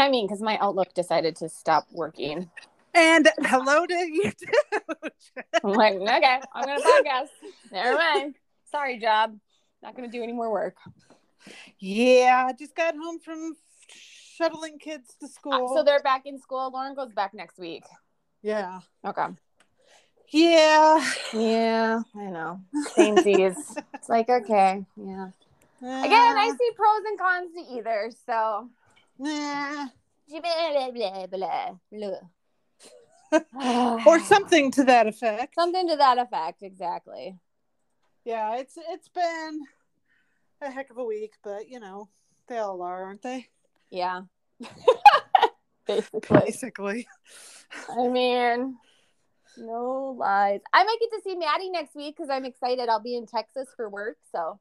Timing because my Outlook decided to stop working. And hello to you too. I'm like, okay, I'm gonna podcast. Never mind. Sorry, job. Not gonna do any more work. yeah, I just got home from shuttling kids to school. Uh, So they're back in school. Lauren goes back next week. yeah. Okay. Yeah. Yeah, I know. Same Samesies. it's like okay, yeah. Again, I see pros and cons to either. So Or something to that effect. something to that effect. Exactly. Yeah, it's it's been a heck of a week, but you know, they all are, aren't they? Yeah. Basically. Basically. I mean, no lies. I might get to see Maddie next week because I'm excited. I'll be in Texas for work. So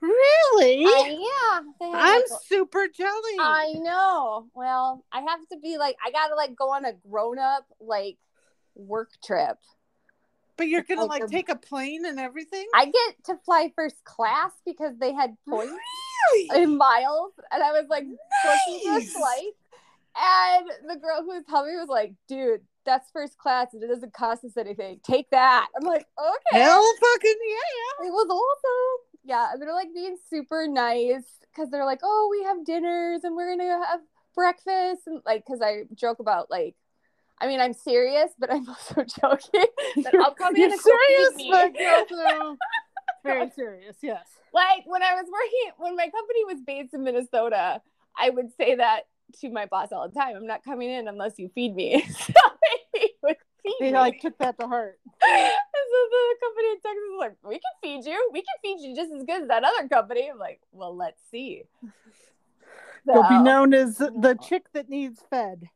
Really? I, yeah, I'm like, super jelly. I know. Well, I have to be like, I gotta like go on a grown up like work trip. but you're gonna like like a- take a plane and everything? I get to fly first class because they had points Really? in miles, and I was like booking Nice. flight. And the girl who was helping me was like, "Dude, that's first class, and it doesn't cost us anything. Take that." I'm like, "Okay." Hell fucking yeah. It was awesome. Yeah, they're like being super nice because they're like, "Oh, we have dinners and we're gonna have breakfast," and like, because I joke about like, I mean, I'm serious, but I'm also joking that I'll come in You're serious, but you're also very serious, yes. like when I was working when my company was based in Minnesota, I would say that to my boss all the time. I'm not coming in unless you feed me. so would feed They like took that to heart. and so the company in Texas was like, "We can feed you. We can feed you just as good as that other company." I'm like, "Well, let's see." You'll be known as the chick that needs fed.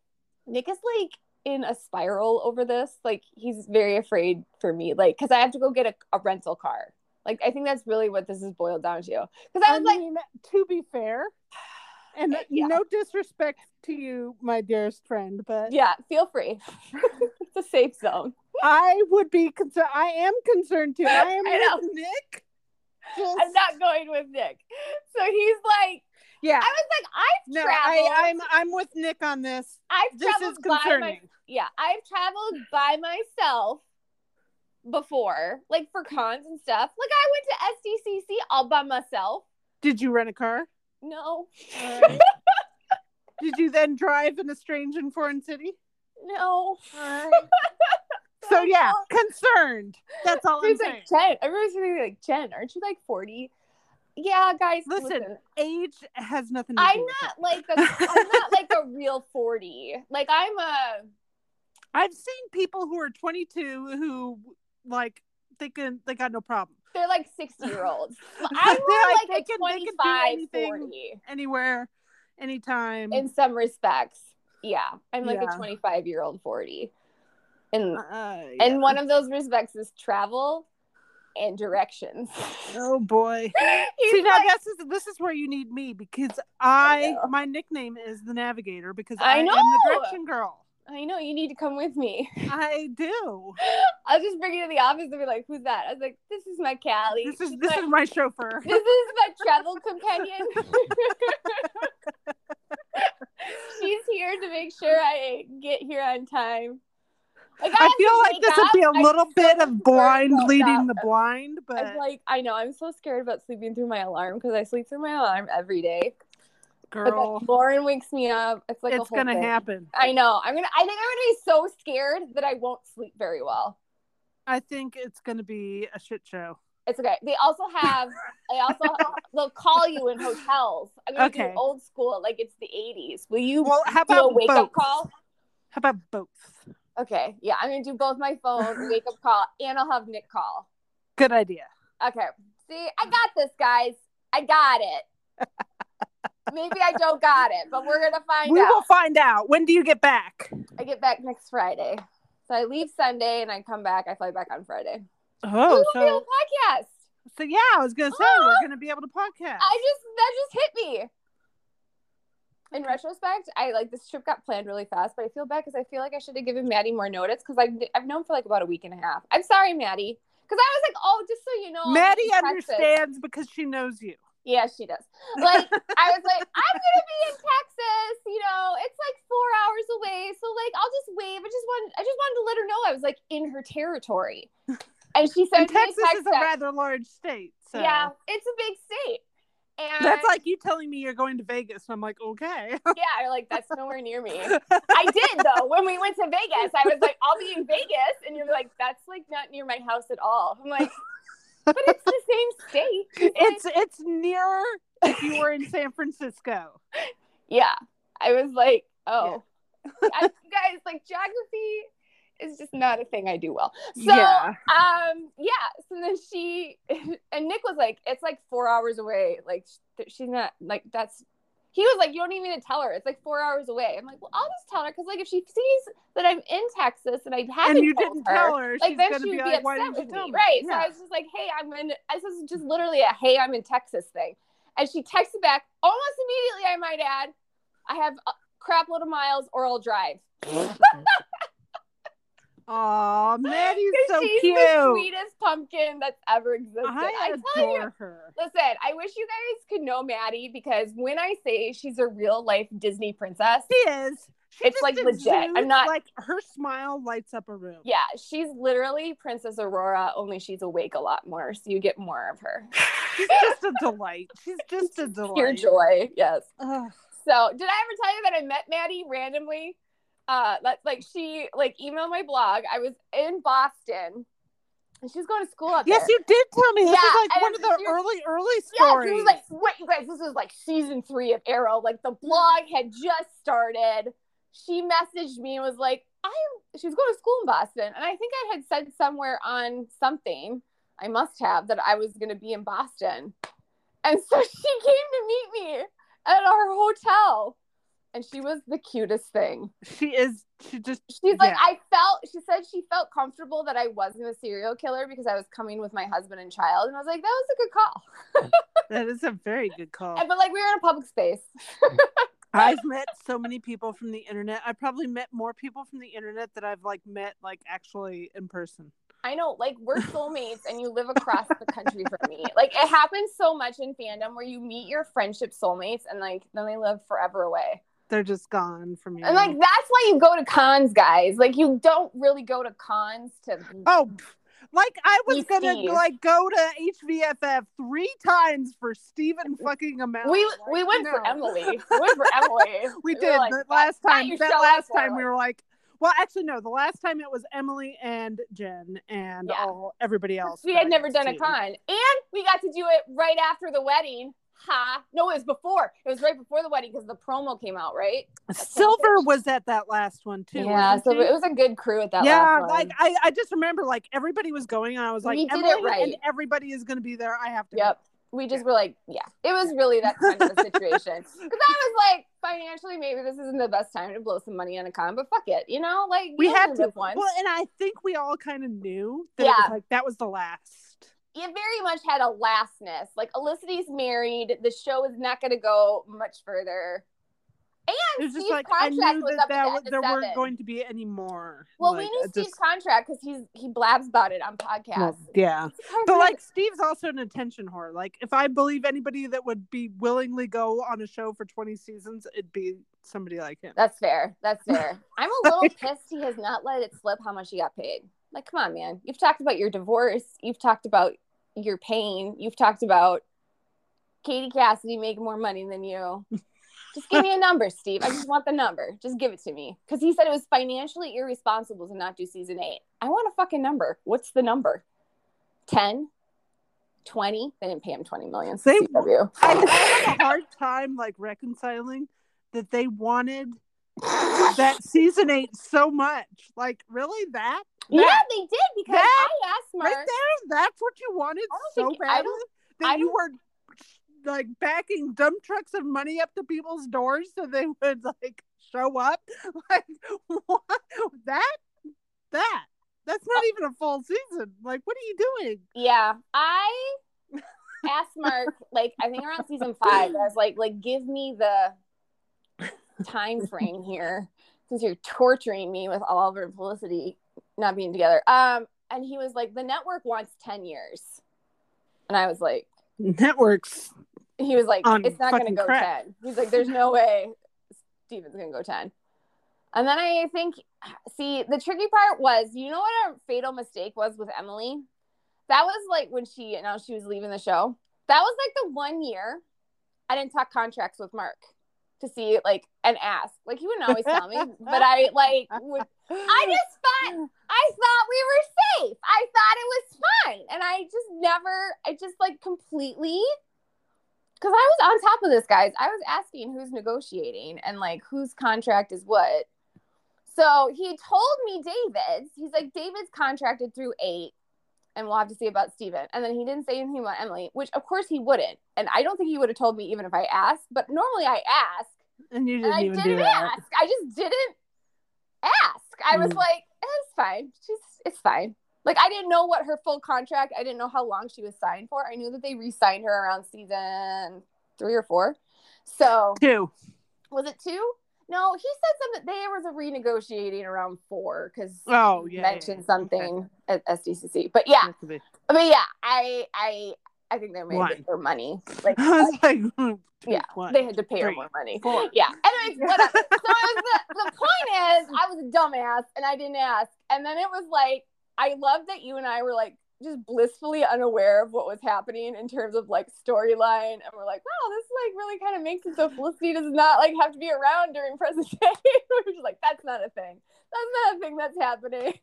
Nick is like in a spiral over this. Like he's very afraid for me, like because I have to go get a, a rental car. Like I think that's really what this is boiled down to. Because I I was like, to be fair, and eh, Yeah. no disrespect to you, my dearest friend, but "Yeah, feel free. it's a safe zone." I would be concerned. I am concerned too. I am I with Nick. Just, I'm not going with Nick. So he's like, yeah. I was like, I've No, traveled. I, I'm I'm with Nick on this. I've This traveled is by my yeah, I've traveled by myself before, like for cons and stuff. Like I went to SDCC all by myself. Did you rent a car? No. Did you then drive in a strange and foreign city? no. So yeah, concerned. That's all I'm He's saying. Jen. Everyone's gonna be like Jen. Aren't you like forty? Yeah, guys. Listen, Listen, age has nothing to do I'm with not it. like a, I'm not like a real forty. Like I'm a I've seen people who are 22 who like they can they got no problem they're like sixty year olds. I'm more like, like, they a can- they can do 25, anything. 40 anywhere, anytime. in some respects. Yeah, I'm like Yeah. a 25 year old 40. And Uh, yeah. and one of those respects is travel and directions. oh boy. See now like- this is this is where you need me because I, know. my nickname is the navigator because I I, am the direction girl. I know you need to come with me. I do. I'll just bring you to the office and be like, "Who's that?" I was like, "This is my Callie. This is She's this my- is my chauffeur. this is my travel companion. She's here to make sure I get here on time. Like, I have feel like this would up. be a I'm little bit so of blind leading the blind, but I'm like, I know. I'm so scared about sleeping through my alarm because I sleep through my alarm every day. Girl, Lauren wakes me up. It's like it's gonna thing. happen. I know. I'm gonna. I think I'm gonna be so scared that I won't sleep very well. I think it's gonna be a shit show. It's okay. They also have. They also they'll call you in hotels. I'm gonna Okay. do old school, like it's the 80s. Will you Well, how do a about wake both? up call? How about both? Okay, yeah, I'm gonna do both my phone wake up call and I'll have Nick call. Good idea. Okay, see, I got this, guys. I got it. Maybe I don't got it, but we're gonna find we out. We will find out. When do you get back? I get back next Friday, so I leave Sunday and I come back. I fly back on Friday. Oh, we will so podcast. so yeah, I was gonna say we're ah! gonna be able to podcast. I just that just hit me. In retrospect, I like this trip got planned really fast, but I feel bad because I feel like I should have given Maddie more notice because I've I've known for like about a week and a half. I'm sorry, Maddie, because I was like, oh, just so you know, Maddie understands because she knows you. Yeah, she does. Like I was like, I'm gonna be in Texas. You know, it's like four hours away, so like I'll just wave. I just wanted, I just wanted to let her know I was like in her territory. And she And me Texas text is a rather large state. So Yeah, it's a big state. And That's like you telling me you're going to Vegas. I'm like, okay. yeah, like that's nowhere near me. I did though. When we went to Vegas, I was like, I'll be in Vegas, and you're like, that's like not near my house at all. I'm like, but it's the same state. it's it's nearer if you were in San Francisco. yeah. I was like, oh, I, guys, like geography is just not a thing I do well. So, yeah. um, yeah. So then she and Nick was like, it's like four hours away. Like she's not like that's. He was like, you don't even need to tell her. It's like four hours away. I'm like, well, I'll just tell her because like if she sees that I'm in Texas and I haven't And you told didn't her, tell her. like she's then she would be be, like, upset with me, me? right? So I was just like, "Hey, I'm in." This is just literally a "Hey, I'm in Texas" thing, and she texted back almost immediately. I might add, I have a crap load of miles, or I'll drive. Aw, Maddie's so she's cute. the sweetest pumpkin that's ever existed. I I'm telling you. adore her. Listen, I wish you guys could know Maddie because when I say she's a real life Disney princess, She is. She It's, like, legit. I'm not- like her smile lights up a room. yeah, she's literally Princess Aurora, only she's awake a lot more, so you get more of her. She's just a delight. She's just a delight. Pure joy, yes. Ugh. So, did I ever tell you that I met Maddie randomly? Uh, that like she like emailed my blog. I was in Boston, and she was going to school up Yes, there. you did tell me. This Yeah, is like one of the early, early Yeah, stories. she was like, wait, you guys, this is like season three of Arrow. Like the blog had just started. She messaged me and was like, I she was going to school in Boston. And I think I had said somewhere on something, I must have, that I was gonna be in Boston. And so she came to meet me at our hotel. And she was the cutest thing. she is. She just. She's like. I felt, she said she felt comfortable that I wasn't a serial killer because I was coming with my husband and child. And I was like, that was a good call. That is a very good call. And, but like we were in a public space. I've met so many people from the internet. I probably met more people from the internet that I've like met like actually in person. I know, like we're soulmates and you live across the country from me. Like it happens so much in fandom where you meet your friendship soulmates and like then they live forever away. They're just gone from you. And like that's why you go to cons, guys. Like you don't really go to cons to oh, like I was gonna Steve. like go to HVFF three times for Stephen fucking Amell. we Like, we went for. Emily. We went for Emily. We were did like, the last time. That last time we were like, well, actually no. The last time it was Emily and Jen and Yeah. all everybody else. we had never done to a con. And we got to do it right after the wedding. Ha. No, it was before. It was right before the wedding because the promo came out, right? Silver was at that last one too. yeah, so it was a good crew at that yeah, last one. like I, I just remember like everybody was going and I was like, We did it right. and everybody is going to be there. I have to. Yep. We just were like, yeah, it was really that kind of a situation. Because I was like, financially, maybe this isn't the best time to blow some money on a con, but fuck it, you know, like We had to. once. Well, and I think we all kind of knew that it was Yeah. like that was the last. It very much had a lastness. Like Olicity's married. The show is not going to go much further. And Steve's like contract was that, up at the was, end of there weren't going to be any more. Well, Like, we knew uh, Steve's just- contract because he's he blabs about it on podcasts. well, yeah. But like Steve's also an attention whore. Like if I believe anybody that would be willingly go on a show for 20 seasons, it'd be somebody like him. That's fair. That's fair. I'm a little pissed he has not let it slip how much he got paid. Like, come on, man. You've talked about your divorce. You've talked about your pain. You've talked about Katie Cassidy making more money than you. Just give me a number, Steve. I just want the number. Just give it to me. Because he said it was financially irresponsible to not do season eight. I want a fucking number. What's the number? 10? 20? They didn't pay him 20 million. They- I, I have a hard time like reconciling that they wanted that season eight so much. Like, really? That? Yeah, That they did because that I asked Mark. right there? That's what you wanted so think- badly? That you were like backing dump trucks of money up to people's doors so they would like show up? Like, what? That? That? That's not uh, even a full season. Like, what are you doing? Yeah, I asked Mark like I think around season five. I was like, like give me the time frame here since you're torturing me with all of and Felicity not being together. Um, and he was like, the network wants ten years, and I was like, Networks. he was like, it's not going to go crack. ten. He's like, there's no way Steven's going to go ten. And then I think, see, the tricky part was, you know what our fatal mistake was with Emily? That was like when she announced she was leaving the show. That was like the one year I didn't talk contracts with Mark to see like and ask. Like he wouldn't always tell me, but I like would. I just thought I thought we were safe. I thought it was fine, and I just never. I just like completely. Because I was on top of this, guys. I was asking who's negotiating and like whose contract is what. So he told me David's. He's like, David's contracted through eight, and we'll have to see about Steven. And then he didn't say anything about Emily, which of course he wouldn't. And I don't think he would have told me even if I asked. But normally I ask, and you didn't I even didn't do that. ask. I just didn't ask. I was Mm. like, it's fine. She's it's fine. Like I didn't know what her full contract. I didn't know how long she was signed for. I knew that they re-signed her around season three or four. So Two. was it two? No, he said something. There was a renegotiating around four because Oh, yeah. mentioned yeah, something at SDCC. But yeah, That could be. I mean, yeah, I I I think they made One. it for money. Like I was like, hmm, Yeah, one, they had to pay her more money. four. Yeah. Anyways, whatever. so was the, the point is, I was a dumbass and I didn't ask. And then it was like, I love that you and I were like just blissfully unaware of what was happening in terms of like storyline. And we're like, wow, this like really kind of makes it so Felicity does not like have to be around during presentation. we're just like, that's not a thing. That's not a thing that's happening.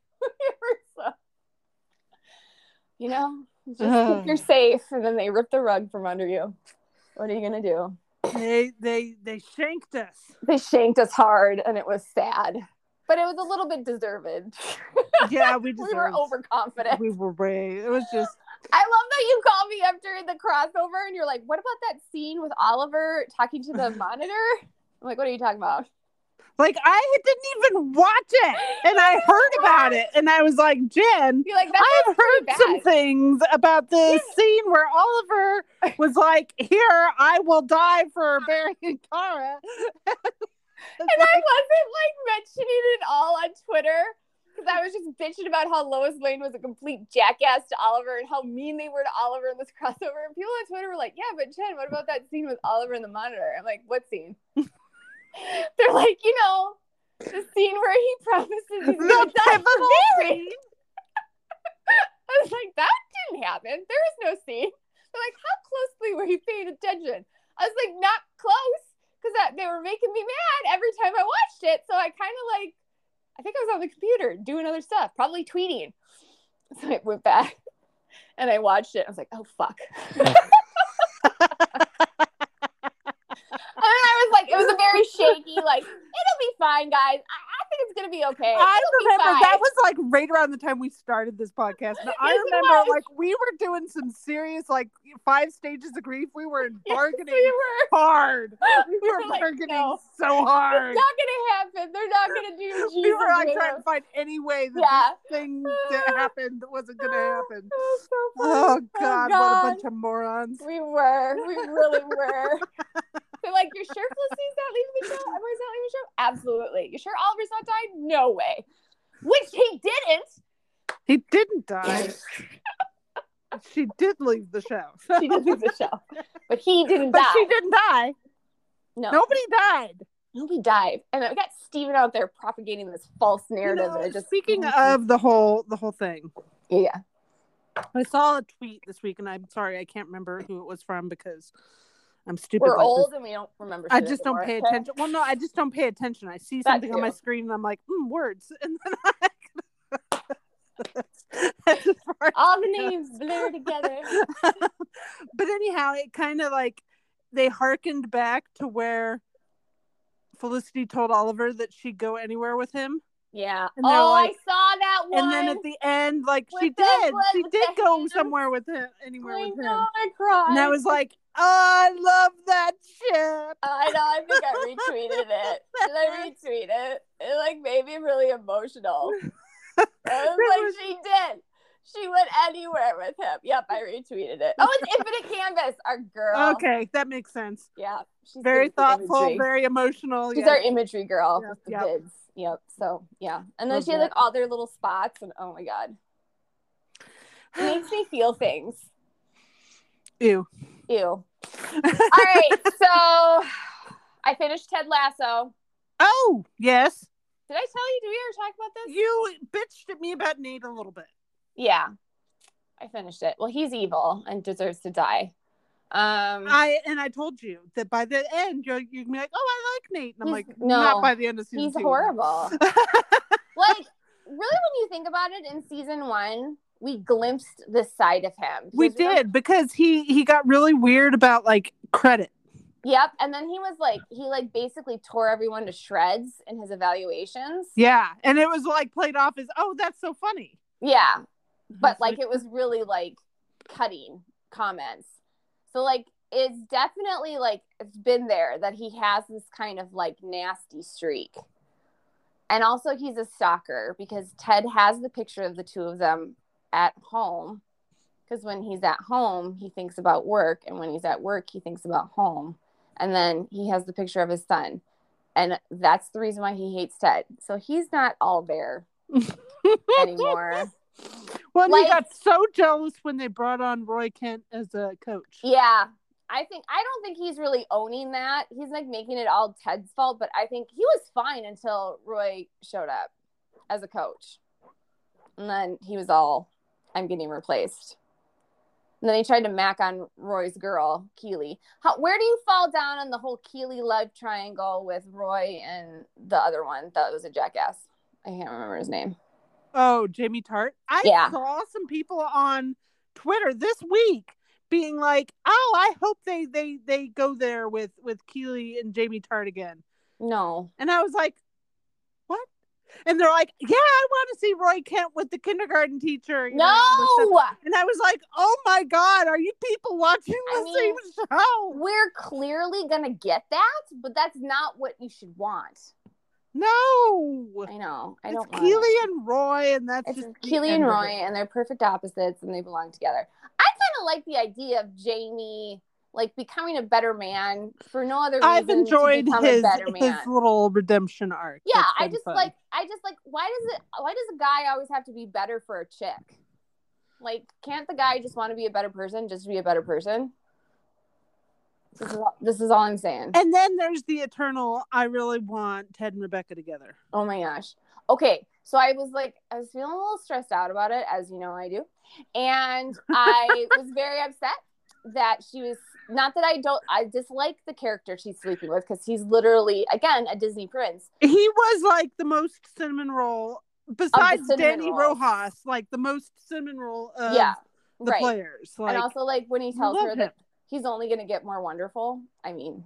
So- you know, just think mm-hmm. you're safe, and then they rip the rug from under you. What are you gonna do? They they they shanked us. they shanked us hard and it was sad but it was a little bit deserved Yeah, we we were overconfident We were brave. It was just i love that you called me after the crossover and you're like what about that scene with oliver talking to the monitor i'm like what are you talking about like I didn't even watch it, and I heard about it, and I was like, Jen. you're like I have heard pretty some things about this scene where Oliver was like, "Here, I will die for Barry and Kara." And i wasn't like mentioning it all on twitter because I was just bitching about how Lois Lane was a complete jackass to Oliver and how mean they were to Oliver in this crossover. And people on Twitter were like, "Yeah, but Jen, what about that scene with Oliver and the monitor?" I'm like, "What scene?" They're like, you know, the scene where he promises he's the pivotal scene. I was like, that didn't happen. There is no scene. They're like, how closely were you paying attention? I was like, not close, because they were making me mad every time I watched it. So I kind of like, I think I was on the computer doing other stuff, probably tweeting. So I went back and I watched it. I was like, oh fuck. And I was like, it was a very shaky, like, it'll be fine, guys. I, it's gonna be okay. I It'll remember that was like right around the time we started this podcast. I Yes, remember like we were doing some serious like five stages of grief. We were Yes, bargaining we were. hard. We We were were like, bargaining no. so hard. It's not gonna happen. They're not gonna do Jesus. we were like trying to find any way that Yeah. this thing that happened wasn't gonna oh, happen. It was so funny. Oh God, what a oh, bunch of morons. We were. We really were. They're like, you're sure Felicity's not leaving the show? Everybody's not leaving the show? Absolutely. You sure Oliver's not died? No way. Which he didn't. He didn't die. she did leave the show. She did leave the show. But he didn't but die. she didn't die. No. Nobody died. Nobody died. And I got Steven out there propagating this false narrative. You know, and I just speaking of the whole the whole thing, Yeah. I saw a tweet this week, and I'm sorry I can't remember who it was from because I'm stupid. We're like this. old and we don't remember I just don't pay attention. Well, no, I just don't pay attention. I see That something on my screen, and I'm like, hmm, words, and then I. That's as far as All the names blur together. but anyhow, it kind of like they harkened back to where Felicity told Oliver that she'd go anywhere with him. Yeah. And oh, like- I saw that one. And then at the end, like she the- did, with- she with did go somewhere with him, anywhere I with him. I cried. And I was like, oh, I love that ship. I know. I think I retweeted it. Did I retweet it? It like made me really emotional. I was like, she did. She went anywhere with him. Yep, I retweeted it. Oh, it's Infinite Canvas, our girl. Okay, that makes sense. Yeah, she's Very thoughtful, very emotional. She's yeah. our imagery girl Yep, with the yep. kids. Yep. So yeah, and then Love she had that. like all their little spots, and oh my god, it makes me feel things. Ew. Ew. All right, so I finished Ted Lasso. Oh, yes. Did I tell you? Did we ever talk about this? You bitched at me about Nate a little bit. Yeah, I finished it. Well, he's evil and deserves to die. Um, I and I told you that by the end you're you can be like, oh, I like Nate, and I'm like, no, not by the end of season he's two. horrible. like, really, when you think about it, in season one, we glimpsed this side of him. we did because he he got really weird about like credit. Yep. And then he was like, he like basically tore everyone to shreds in his evaluations. Yeah, and it was like played off as, oh, that's so funny. Yeah. But like it was really like cutting comments. So like it's definitely like it's been there that he has this kind of like nasty streak. And also he's a stalker because Ted has the picture of the two of them at home. Because when he's at home, he thinks about work. And when he's at work, he thinks about home. And then he has the picture of his son. And that's the reason why he hates Ted. So he's not all there anymore. Well, Like- he got so jealous when they brought on Roy Kent as a coach. Yeah. I think I don't think he's really owning that. He's like making it all Ted's fault, but I think he was fine until Roy showed up as a coach. And then he was all I'm getting replaced. And then he tried to mac on Roy's girl, Keely. How, where do you fall down on the whole Keely love triangle with Roy and the other one that was a jackass? I can't remember his name. Oh, Jamie Tartt. I Yeah. saw some people on Twitter this week being like, "Oh, I hope they they they go there with with Keely and Jamie Tartt again." No. And I was like, "What?" And they're like, "Yeah, I want to see Roy Kent with the kindergarten teacher." you know, all this stuff. No. And I was like, "Oh my god, are you people watching I the mean, same show?" We're clearly gonna get that, but that's not what you should want. No, I know. I it's don't Keely it. and Roy, and that's It's just Keely and Roy, and they're perfect opposites, and they belong together. I kind of like the idea of Jamie like becoming a better man for no other reason. I've enjoyed his a better his little redemption arc. yeah, I just fun. like I just like why does it why does a guy always have to be better for a chick? Like, can't the guy just want to be a better person just to be a better person? This is all, this is all I'm saying. And then there's the eternal. I really want Ted and Rebecca together. Oh my gosh. Okay, so I was like, I was feeling a little stressed out about it, as you know I do, and I was very upset that she was not that I don't I dislike the character she's sleeping with because he's literally again a Disney prince. He was like the most cinnamon roll besides cinnamon Dani rolls. Rojas, like the most cinnamon roll of yeah, the right. players. Like, and also like when he tells her him. that he's only going to get more wonderful. I mean,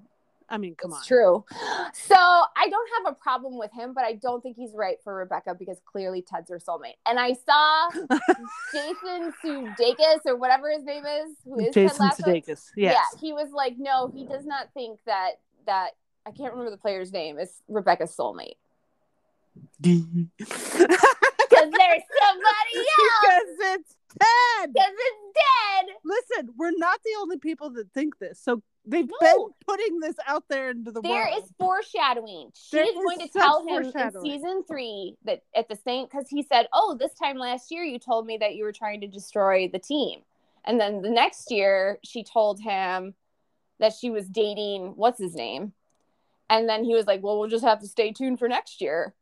I mean, come it's on. true. So I don't have a problem with him, but I don't think he's right for Rebecca because clearly Ted's her soulmate. And I saw Jason Sudeikis or whatever his name is, who is Ted Jason. Sudeikis. Yes. Yeah, he was like, no, he does not think that that I can't remember the player's name is Rebecca's soulmate because because there's somebody else Because it's Ted. because it's dead. Listen, we're not the only people that think this. So they've No. been putting this out there into the There world. is foreshadowing. She There is going is to tell him in season three that at the same because he said, "Oh, this time last year you told me that you were trying to destroy the team," and then the next year she told him that she was dating what's his name, and then he was like, "Well, we'll just have to stay tuned for next year."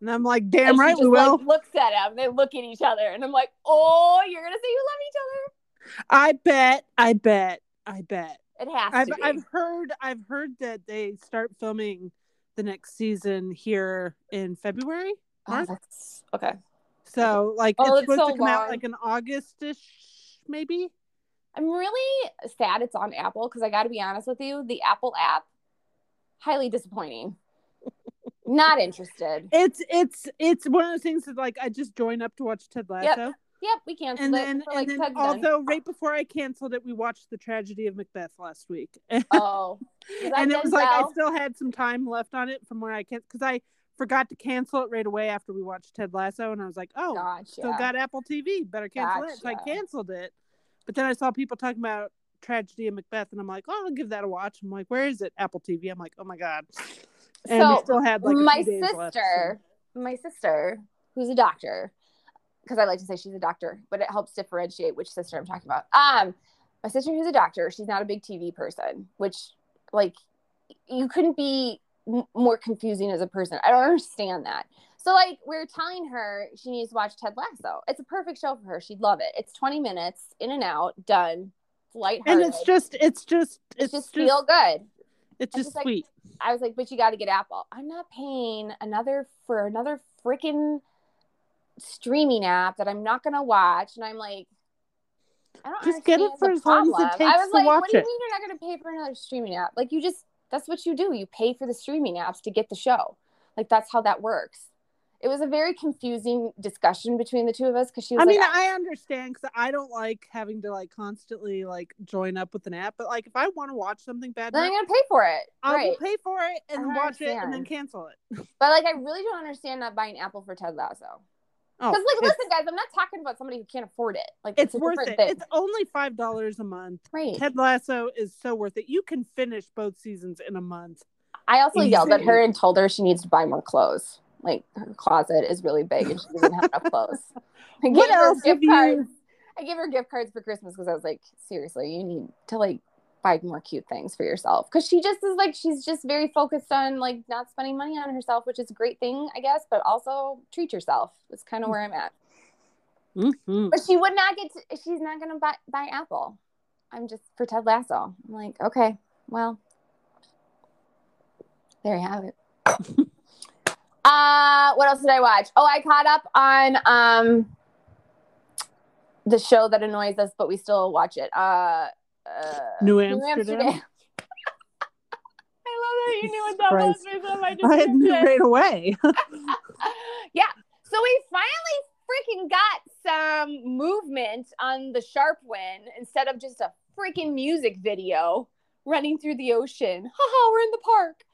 And I'm like, damn and right we will. Like, looks at him. They look at each other, and I'm like, "Oh, you're gonna say you love each other?" I bet, I bet, I bet. It has I've to be. I've heard I've heard that they start filming the next season here in February. Oh, okay. So like Oh, it's it's supposed so to come out like in Augustish, maybe. I'm really sad it's on Apple because I got to be honest with you, the Apple app highly disappointing. Not interested. It's it's it's one of those things that like I just join up to watch Ted Lasso, Yep, we canceled and it. then for, like, and then although right before I canceled it, we watched the tragedy of Macbeth last week, oh, and it was like I still had some time left on it from where I can because I forgot to cancel it right away after we watched Ted Lasso, and I was like, oh, Gotcha. still got Apple TV, better cancel it. So I canceled it, but then I saw people talking about tragedy of Macbeth, and I'm like, oh, I'll give that a watch. I'm like, where is it? Apple TV. I'm like, oh my god. And we So, still had like a my days left, so- sister, my sister, who's a doctor, because I like to say she's a doctor, but it helps differentiate which sister I'm talking about. Um, my sister who's a doctor, she's not a big TV person, which like you couldn't be m- more confusing as a person. I don't understand that. So like we're telling her she needs to watch Ted Lasso. It's a perfect show for her. She'd love it. It's 20 minutes in and out, done. It's and it's just it's just it's, it's just feel good. it's just just, like, sweet. I was like, but you got to get Apple. I'm not paying another for another freaking streaming app that I'm not gonna watch. And I'm like, I don't Just get it for as long as it takes I was to like, what do you it. mean you're not gonna pay for another streaming app? Like you just that's what you do. You pay for the streaming apps to get the show. Like that's how that works. It was a very confusing discussion between the two of us because she was I like, mean, I understand because I don't like having to like constantly like join up with an app. But like, if I want to watch something bad, then I'm gonna pay for it. I right. will pay for it and watch it and then cancel it. But like I really don't understand not buying Apple for Ted Lasso. Oh, Because like, listen, guys, I'm not talking about somebody who can't afford it. Like, it's a worth it. Thing. It's only five dollars a month. right. Ted Lasso is so worth it. You can finish both seasons in a month. I also yelled at her and told her she needs to buy more clothes. Like her closet is really big and she doesn't have enough clothes. I gave What her else gift you- cards. I gave her gift cards for Christmas because I was like, seriously, you need to like buy more cute things for yourself. Because she just is like, she's just very focused on like not spending money on herself, which is a great thing, I guess. But also treat yourself. That's kind of where I'm at. Mhm. But she would not get. To, she's not gonna buy buy Apple. I'm just for Ted Lasso. I'm like, okay, well, there you have it. uh, what else did I watch? Oh, I caught up on um the show that annoys us, but we still watch it. Uh, uh New Amsterdam? I love that you knew what that was Christ. based on my I had knew description. right away. yeah. So we finally freaking got some movement on the Sharpwin instead of just a freaking music video running through the ocean. Haha, we're in the park.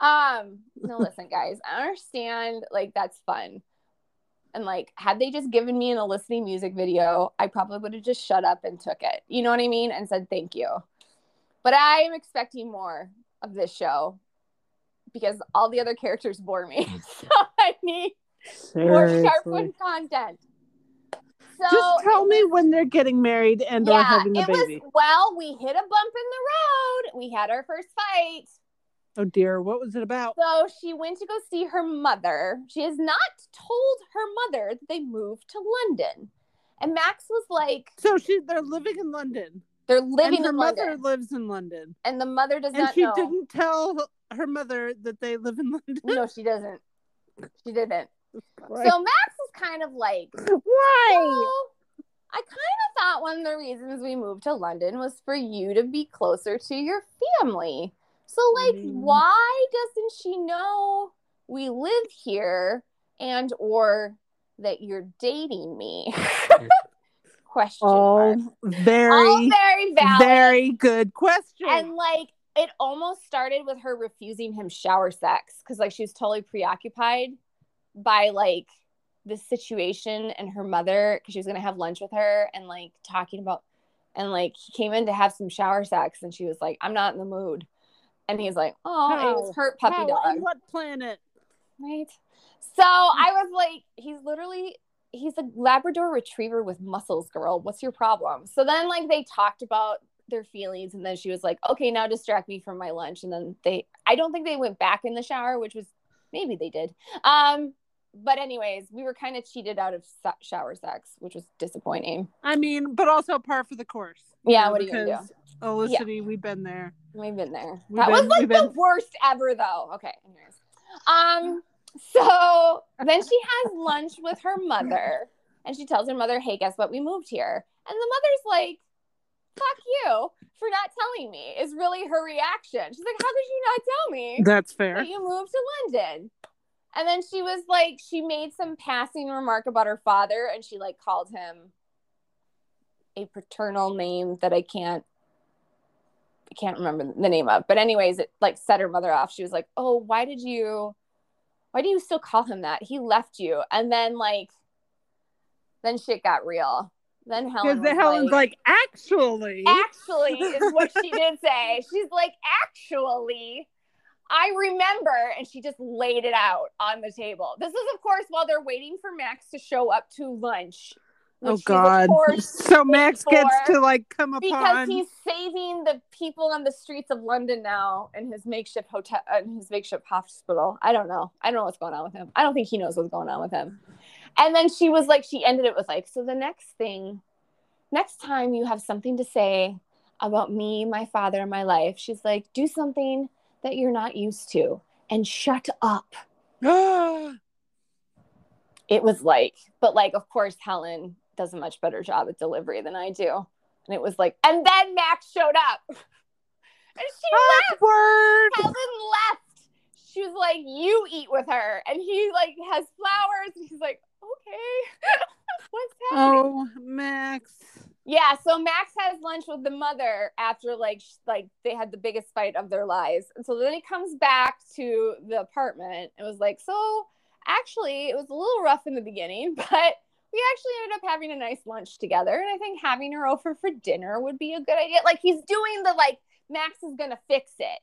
Um, no, listen, guys, I understand like that's fun. And like, had they just given me an a listening music video, I probably would have just shut up and took it. You know what I mean? And said thank you. But I am expecting more of this show because all the other characters bore me. Mm. so I need more Seriously. Sharpwood content. So Just tell me was- when they're getting married and or yeah, having a it baby. was well, we hit a bump in the road. We had our first fight. Oh dear, what was it about? So she went to go see her mother. She has not told her mother that they moved to London. And Max was like, So she they're living in London. they're living and her in mother London. lives in London. and the mother does And not she know. didn't tell her mother that they live in London. No, she doesn't. She didn't. Right. So Max is kind of like, Why? Well, I kind of thought one of the reasons we moved to London was for you to be closer to your family. So, like, Mm. why doesn't she know we live here and or that you're dating me? Question mark. Oh, very, All very valid. very good question. And like it almost started with her refusing him shower sex because like she was totally preoccupied by like the situation and her mother because she was gonna have lunch with her and like talking about and like he came in to have some shower sex and she was like, I'm not in the mood. And he's like, Oh, it was hurt puppy How- dog. what planet? Right. So I was like, he's literally he's a Labrador retriever with muscles, girl. What's your problem? So then like they talked about their feelings and then she was like, Okay, now distract me from my lunch. And then they I don't think they went back in the shower, which was maybe they did. Um but anyways, we were kind of cheated out of shower sex, which was disappointing. I mean, but also par for the course. Yeah, know, what are you gonna do? Because Olicity, we've been there. We've been there. We've that been- was like the been- worst ever, though. Okay, anyways. Um, so then she has lunch with her mother, and she tells her mother, "Hey, guess what? We moved here." And the mother's like, "Fuck you for not telling me." Is really her reaction. She's like, "How could you not tell me That's fair. that you moved to London?" And then she was like, she made some passing remark about her father, and she like called him a paternal name that I can't can't remember the name of. But anyways, it like set her mother off. She was like, "Oh, why did you why do you still call him that? He left you." And then like then shit got real. Then Helen was the Helen's like, like, actually, actually is what she did say. She's like, actually, I remember, and she just laid it out on the table. This is, of course, while they're waiting for Max to show up to lunch. Oh god. So Max gets to like come up because upon. he's saving the people on the streets of London now in his makeshift hotel, uh, in his makeshift hospital. I don't know. I don't know what's going on with him. I don't think he knows what's going on with him. And then she was like, she ended it with like, so the next thing, next time you have something to say about me, my father, my life, she's like, do something that you're not used to and shut up. It was like, but like, of course, Helen does a much better job at delivery than I do. And it was like, and then Max showed up. And she left. Awkward. Helen left. She was like, you eat with her. And he like has flowers. And he's like, okay. What's happening? Oh, Max. Yeah, so Max has lunch with the mother after like sh- like they had the biggest fight of their lives. And so then he comes back to the apartment and was like, "So, actually, it was a little rough in the beginning, but we actually ended up having a nice lunch together, and I think having her over for dinner would be a good idea." Like he's doing the like Max is to fix it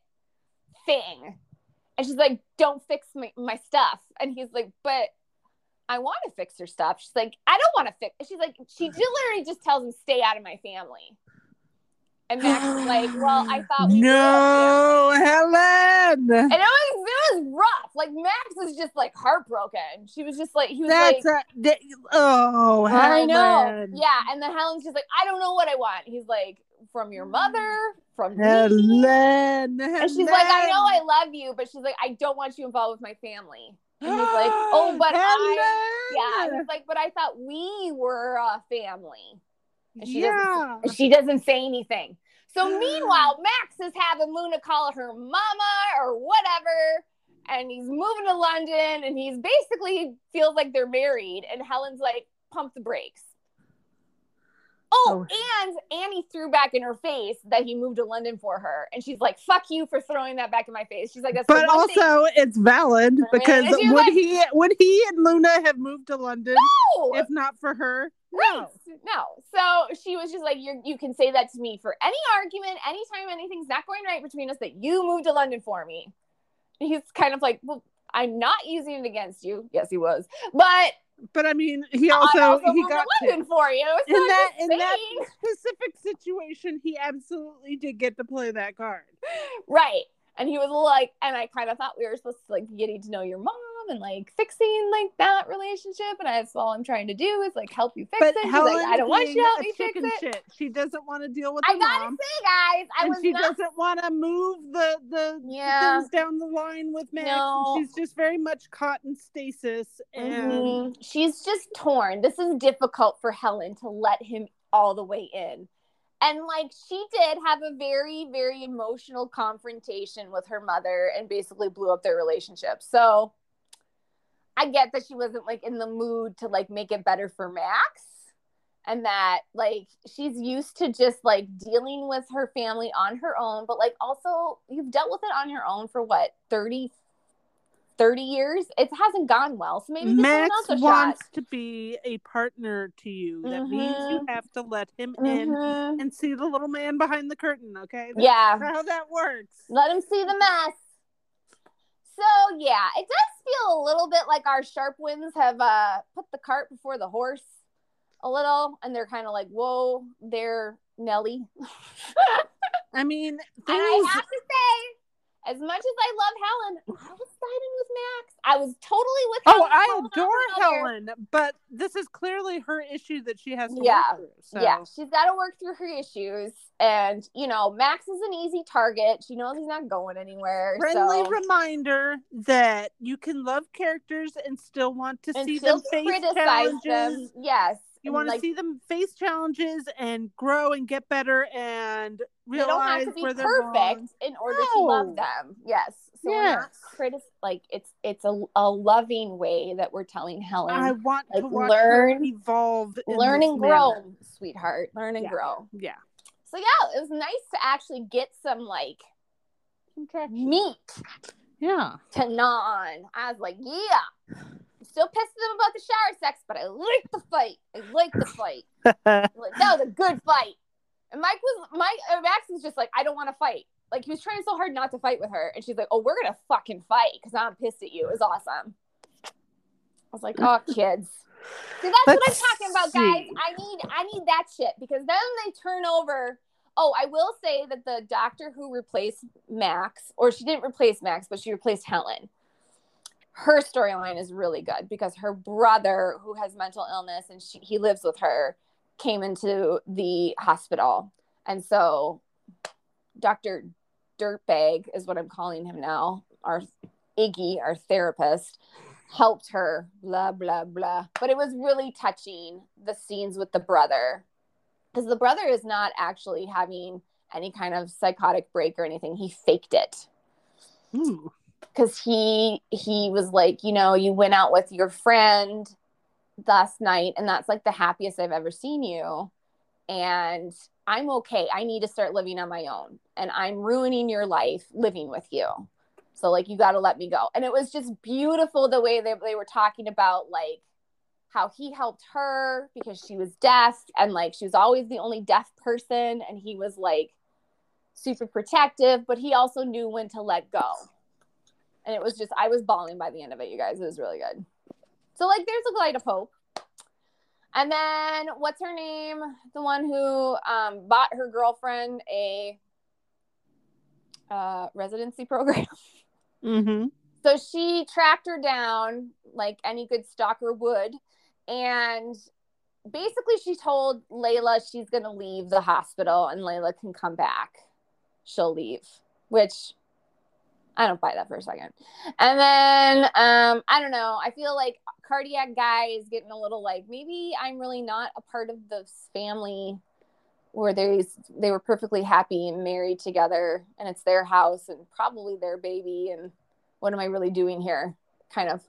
thing. And she's like, "Don't fix my, my stuff." And he's like, "But I want to fix her stuff. She's like, I don't want to fix. She's like, she literally just tells him, stay out of my family. And Max was like, well, I thought we no, Helen. And it was it was rough. Like Max was just like heartbroken. She was just like he was That's like, a. that- oh, Helen. I know, yeah. And then Helen's just like, I don't know what I want. He's like, from your mother, from. Helen. And she's like, I know I love you, but she's like, I don't want you involved with my family. And he's like, oh, but I, yeah. And he's like, but I thought we were a family. And she yeah. doesn't she doesn't say anything. So meanwhile, Max is having Luna call her mama or whatever. And he's moving to London and he's basically feels like they're married. And Helen's like, pump the brakes. Oh, oh, and Annie threw back in her face that he moved to London for her. And she's like, fuck you for throwing that back in my face. She's like, that's But one thing- also, it's valid because would like- he would he and Luna have moved to London No! if not for her? Right. No. So she was just like, you you can say that to me for any argument, anytime anything's not going right between us, that you moved to London for me. He's kind of like, well, I'm not using it against you. Yes, he was. But But I mean, he also, also he got to London for you. So in that in that specific situation, he absolutely did get to play that card. Right. And he was like, and I kind of thought we were supposed to like getting to know your mom and like fixing like that relationship. And that's all I'm trying to do is like help you fix But it. Like, I don't want you to help me fix it. shit. She doesn't want to deal with I gotta mom, say, guys, I and was she not doesn't want to move the the Yeah. things down the line with Max. No. She's just very much caught in stasis, and Mhm. She's just torn. This is difficult for Helen to let him all the way in. And like she did have a very, very emotional confrontation with her mother and basically blew up their relationship. So I get that she wasn't like in the mood to like make it better for Max. And that like she's used to just like dealing with her family on her own, but like also you've dealt with it on your own for what 30 30 years. It hasn't gone well. So maybe Max wants shot. to be a partner to you. That means you Mhm. have to let him in Mhm. and see the little man behind the curtain. Okay, That's Yeah. how that works. Let him see the mess. So yeah, it does feel a little bit like our Sharpwins have uh put the cart before the horse a little, and they're kind of like, "Whoa, there, Nelly." I mean, things. I have to say, as much as I love Helen, I was siding with Max. I was totally with. Her. Oh, Helen, I adore. Helen, but this is clearly her issue that she has to Yeah. work through. So. Yeah, she's got to work through her issues, and you know, Max is an easy target. She knows he's not going anywhere. Friendly so. reminder that you can love characters and still want to and see them face criticize challenges. them. Yes, You want to like, see them face challenges and grow and get better and realize they don't have to be perfect wrong. in order to love them. Yes. So we're not Yes. critic like it's it's a, a loving way that we're telling Helen. I want to like, watch learn- evolve. learn and manner. grow, sweetheart. Learn and Yeah. grow. Yeah. So yeah, it was nice to actually get some like meat Yeah. to gnaw on. I was like, yeah. Still pissed at them about the shower sex, but I like the fight. I like the fight. Like, that was a good fight. And Mike was Mike uh, Max was just like, I don't want to fight. Like he was trying so hard not to fight with her, and she's like, "Oh, we're gonna fucking fight because I'm pissed at you." It was awesome. I was like, "Oh, kids." See, that's what I'm talking about, guys. see. I need I need that shit because then they turn over. Oh, I will say that the doctor who replaced Max, or she didn't replace Max, but she replaced Helen. Her storyline is really good because her brother, who has mental illness and she, he lives with her, came into the hospital. And so Dr. Dirtbag is what I'm calling him now, our Iggy, our therapist, helped her, blah, blah, blah. But it was really touching the scenes with the brother because the brother is not actually having any kind of psychotic break or anything. He faked it Ooh. Because he he was like you know you went out with your friend last night and that's like the happiest i've ever seen you. And i'm okay. I need to start living on my own and i'm ruining your life living with you. So like you got to let me go. And it was just beautiful the way they, they were talking about like how he helped her because she was deaf and like she was always the only deaf person and he was like super protective but he also knew when to let go and it was just I was bawling by the end of it, you guys. It was really good. So like, there's a light of hope. And then what's her name? The one who um, bought her girlfriend a uh, residency program. Mm-hmm. So she tracked her down like any good stalker would. And basically, she told Layla she's going to leave the hospital and Layla can come back. She'll leave, which I don't buy that for a second. And then, um, I don't know. I feel like cardiac guy is getting a little like maybe I'm really not a part of this family where they they were perfectly happy and married together and it's their house and probably their baby and what am I really doing here? Kind of,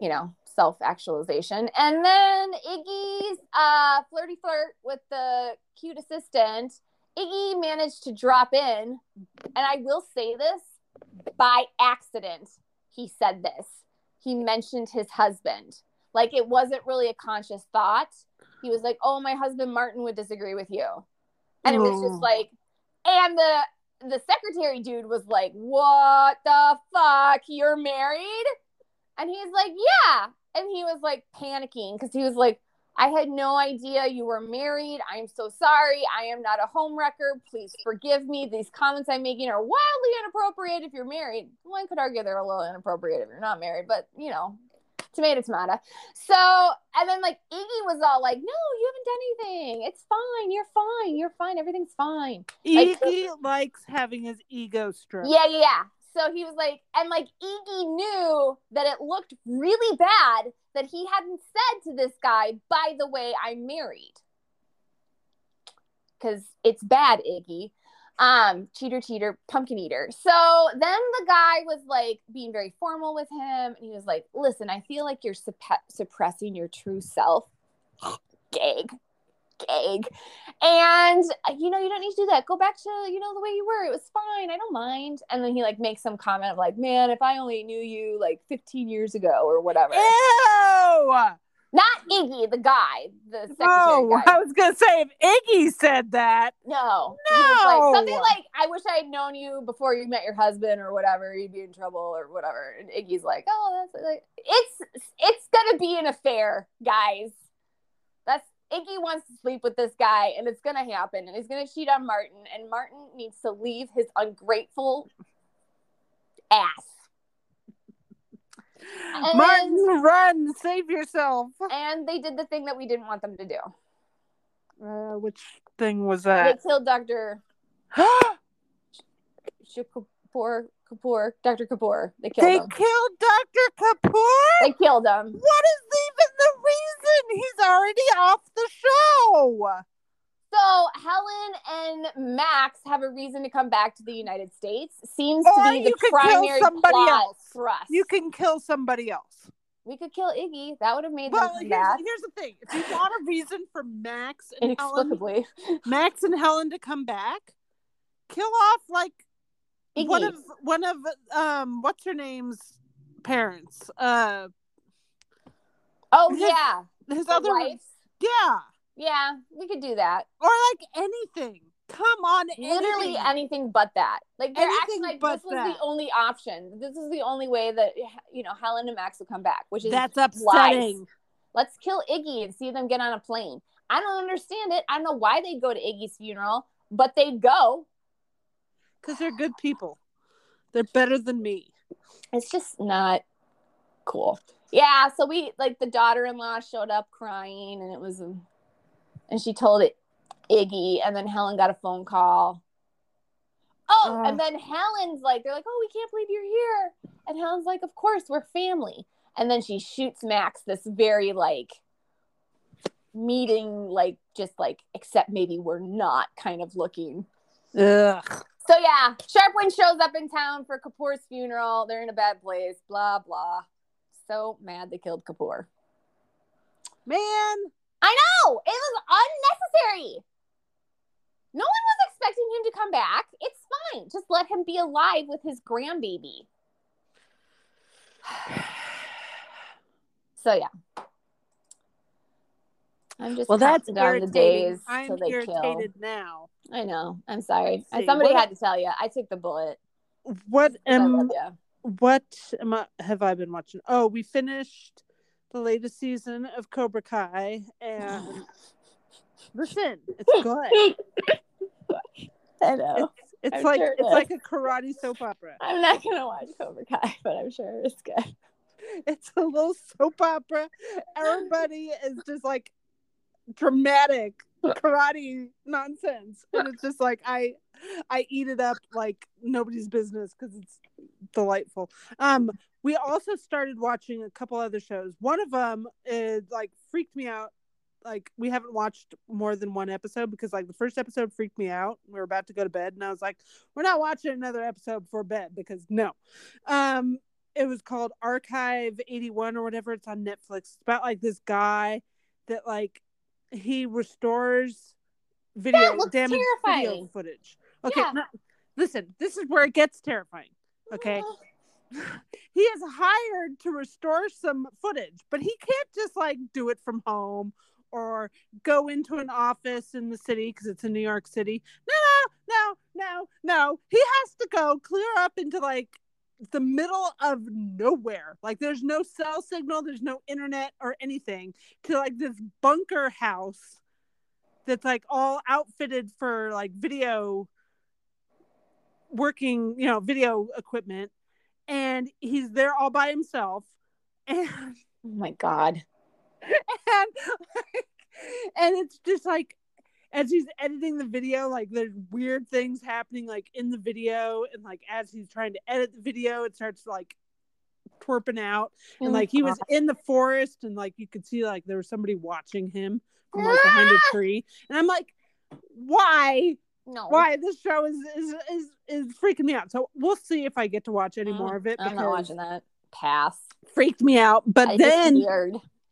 you know, self actualization. And then Iggy's uh, flirty flirt with the cute assistant. Iggy managed to drop in, and I will say this by accident. He said this. He mentioned his husband. Like it wasn't really a conscious thought. He was like, "Oh, my husband Martin would disagree with you," and it was just like, and the the secretary dude was like, What the fuck? You're married? And he's like, Yeah. And he was like panicking because he was like, I had no idea you were married. I'm so sorry. I am not a homewrecker. Please forgive me. These comments I'm making are wildly inappropriate if you're married. One could argue they're a little inappropriate if you're not married, but you know, tomato, tomato. So, and then like Iggy was all like, No, you haven't done anything. It's fine. You're fine. You're fine. Everything's fine. Like- Iggy likes having his ego stroked. Yeah, yeah, yeah. So he was like, and like Iggy knew that it looked really bad that he hadn't said to this guy, by the way, I'm married. Because it's bad, Iggy. Um, cheater, cheater, pumpkin eater. So then the guy was like being very formal with him, and he was like, Listen, I feel like you're supp- suppressing your true self. Gag. Gag. And uh, you know, you don't need to do that. Go back to, you know, the way you were. It was fine. I don't mind. And then he like makes some comment of like, man, if I only knew you like 15 years ago or whatever. Ew! Not Iggy, the guy, the secretary Oh, guy. I was gonna say if Iggy said that. No. Was like No. something like, I wish I had known you before you met your husband or whatever, you'd be in trouble or whatever. And Iggy's like, oh, that's like it's it's gonna be an affair, guys. Iggy wants to sleep with this guy and it's gonna happen and he's gonna cheat on Martin and Martin needs to leave his ungrateful ass. And Martin, run, save yourself. And they did the thing that we didn't want them to do. Uh, which thing was that? They killed Dr. Kapoor, Kapoor, Dr. Kapoor. They killed him. they him. killed Dr. Kapoor? They killed him. What is even the reason he's already off the show. So Helen and Max have a reason to come back to the United States. Seems Or to be the you could kill primary somebody plot else. for us. You can kill somebody else. we could kill Iggy. That would have made Well, here's, here's the thing: if you want a reason for Max and Helen. Max and Helen to come back, kill off like Iggy. one of one of um what's her name's parents. Uh, oh his- yeah, his the other wife. yeah, Yeah, we could do that. or like anything. Come on, Literally anything. anything but that. Like they're acting like but this was that. the only option. This is the only way that you know Helen and Max will come back, which is That's lies. upsetting. Let's kill Iggy and see them get on a plane. I don't understand it. I don't know why they go to Iggy's funeral, but they go. Because they're good people. They're better than me. It's just not cool. Yeah, so we like the daughter-in-law showed up crying and it was and she told it Iggy and then Helen got a phone call. Oh, Ugh. and then Helen's like they're like, "Oh, we can't believe you're here." And Helen's like, "Of course, we're family." And then she shoots Max this very like meeting like just like except maybe we're not kind of looking Ugh. so yeah, Sharpwin shows up in town for Kapoor's funeral. They're in a bad place. Blah blah. So mad they killed Kapoor. Man, I know it was unnecessary. No one was expecting him to come back. It's fine. Just let him be alive with his grandbaby. So yeah. I'm just well, that's down the days I'm till they irritated kill. now. I know. I'm sorry. Somebody What- had to tell you. I took the bullet. What I am you. What am I, have I been watching? Oh, we finished the latest season of Cobra Kai, and listen, it's good. I know. It's, it's like sure it's is. like a karate soap opera. I'm not gonna watch Cobra Kai, but I'm sure it's good. It's a little soap opera. Everybody is just like dramatic karate nonsense, and it's just like I I eat it up like nobody's business because it's delightful. Um, we also started watching a couple other shows. One of them is like freaked me out. Like we haven't watched more than one episode because like the first episode freaked me out. We were about to go to bed, and I was like, "We're not watching another episode before bed because no." Um, it was called Archive 81 or whatever. It's on Netflix. It's about like this guy that like he restores video damaged video footage. Okay, Yeah. no, listen, this is where it gets terrifying. Okay. he is hired to restore some footage, but he can't just like do it from home or go into an office in the city because it's in New York City. No, no, no, no, no. He has to go clear up into like the middle of nowhere. Like there's no cell signal, there's no internet or anything to like this bunker house that's like all outfitted for like video working, you know, video equipment. And he's there all by himself. And Oh my god. and like, and it's just like as he's editing the video like there's weird things happening like in the video and like as he's trying to edit the video it starts like twerping out oh and Oh like he was in the forest and like you could see like there was somebody watching him from like behind a tree and i'm like why no. why this show is is is, is freaking me out so we'll see if i get to watch any Mm, more of it I'm not watching that. Pass. freaked me out but I then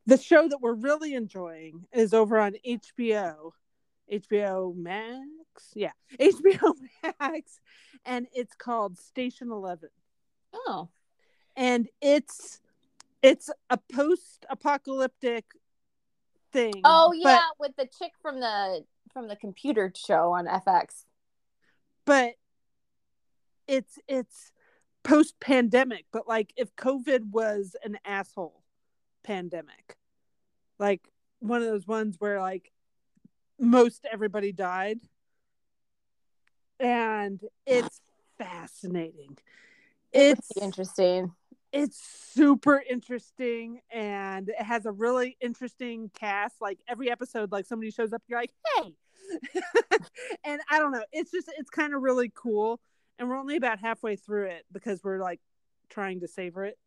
the show that we're really enjoying is over on HBO, HBO Max. Yeah, HBO Max, and it's called Station Eleven. Oh. and it's it's a post-apocalyptic thing. Oh but- yeah, with the chick from the from the computer show on FX. but it's it's post-pandemic. But like, if COVID was an asshole pandemic, like one of those ones where like most everybody died and it's fascinating It's it's interesting. it's super interesting and it has a really interesting cast like every episode like somebody shows up you're like hey and i don't know it's just it's kind of really cool and we're only about halfway through it because we're like trying to savor it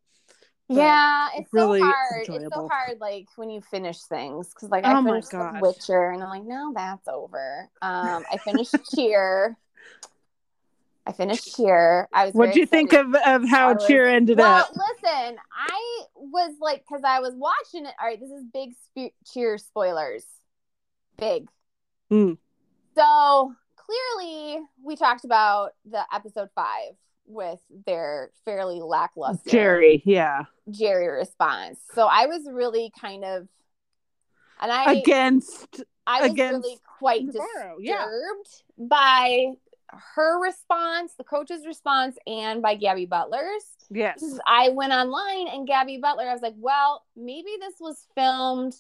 But Yeah, it's really so hard. It's so hard, like when you finish things, because like Oh I my finished The. Witcher, and I'm like, now that's over. Um, I finished Cheer. I finished Cheer. I was. What'd very you think of, of how was- Cheer ended well, up? listen, I was like, because I was watching it. All right, this is big Cheer spoilers. Big. Mm. So clearly, we talked about the episode five with their fairly lackluster Jerry, yeah. Jerry response. So I was really kind of, and I Against I was against really quite Navarro, disturbed yeah. by her response, the coach's response, and by Gabby Butler's. yes. I went online and Gabby Butler, I was like, well, maybe this was filmed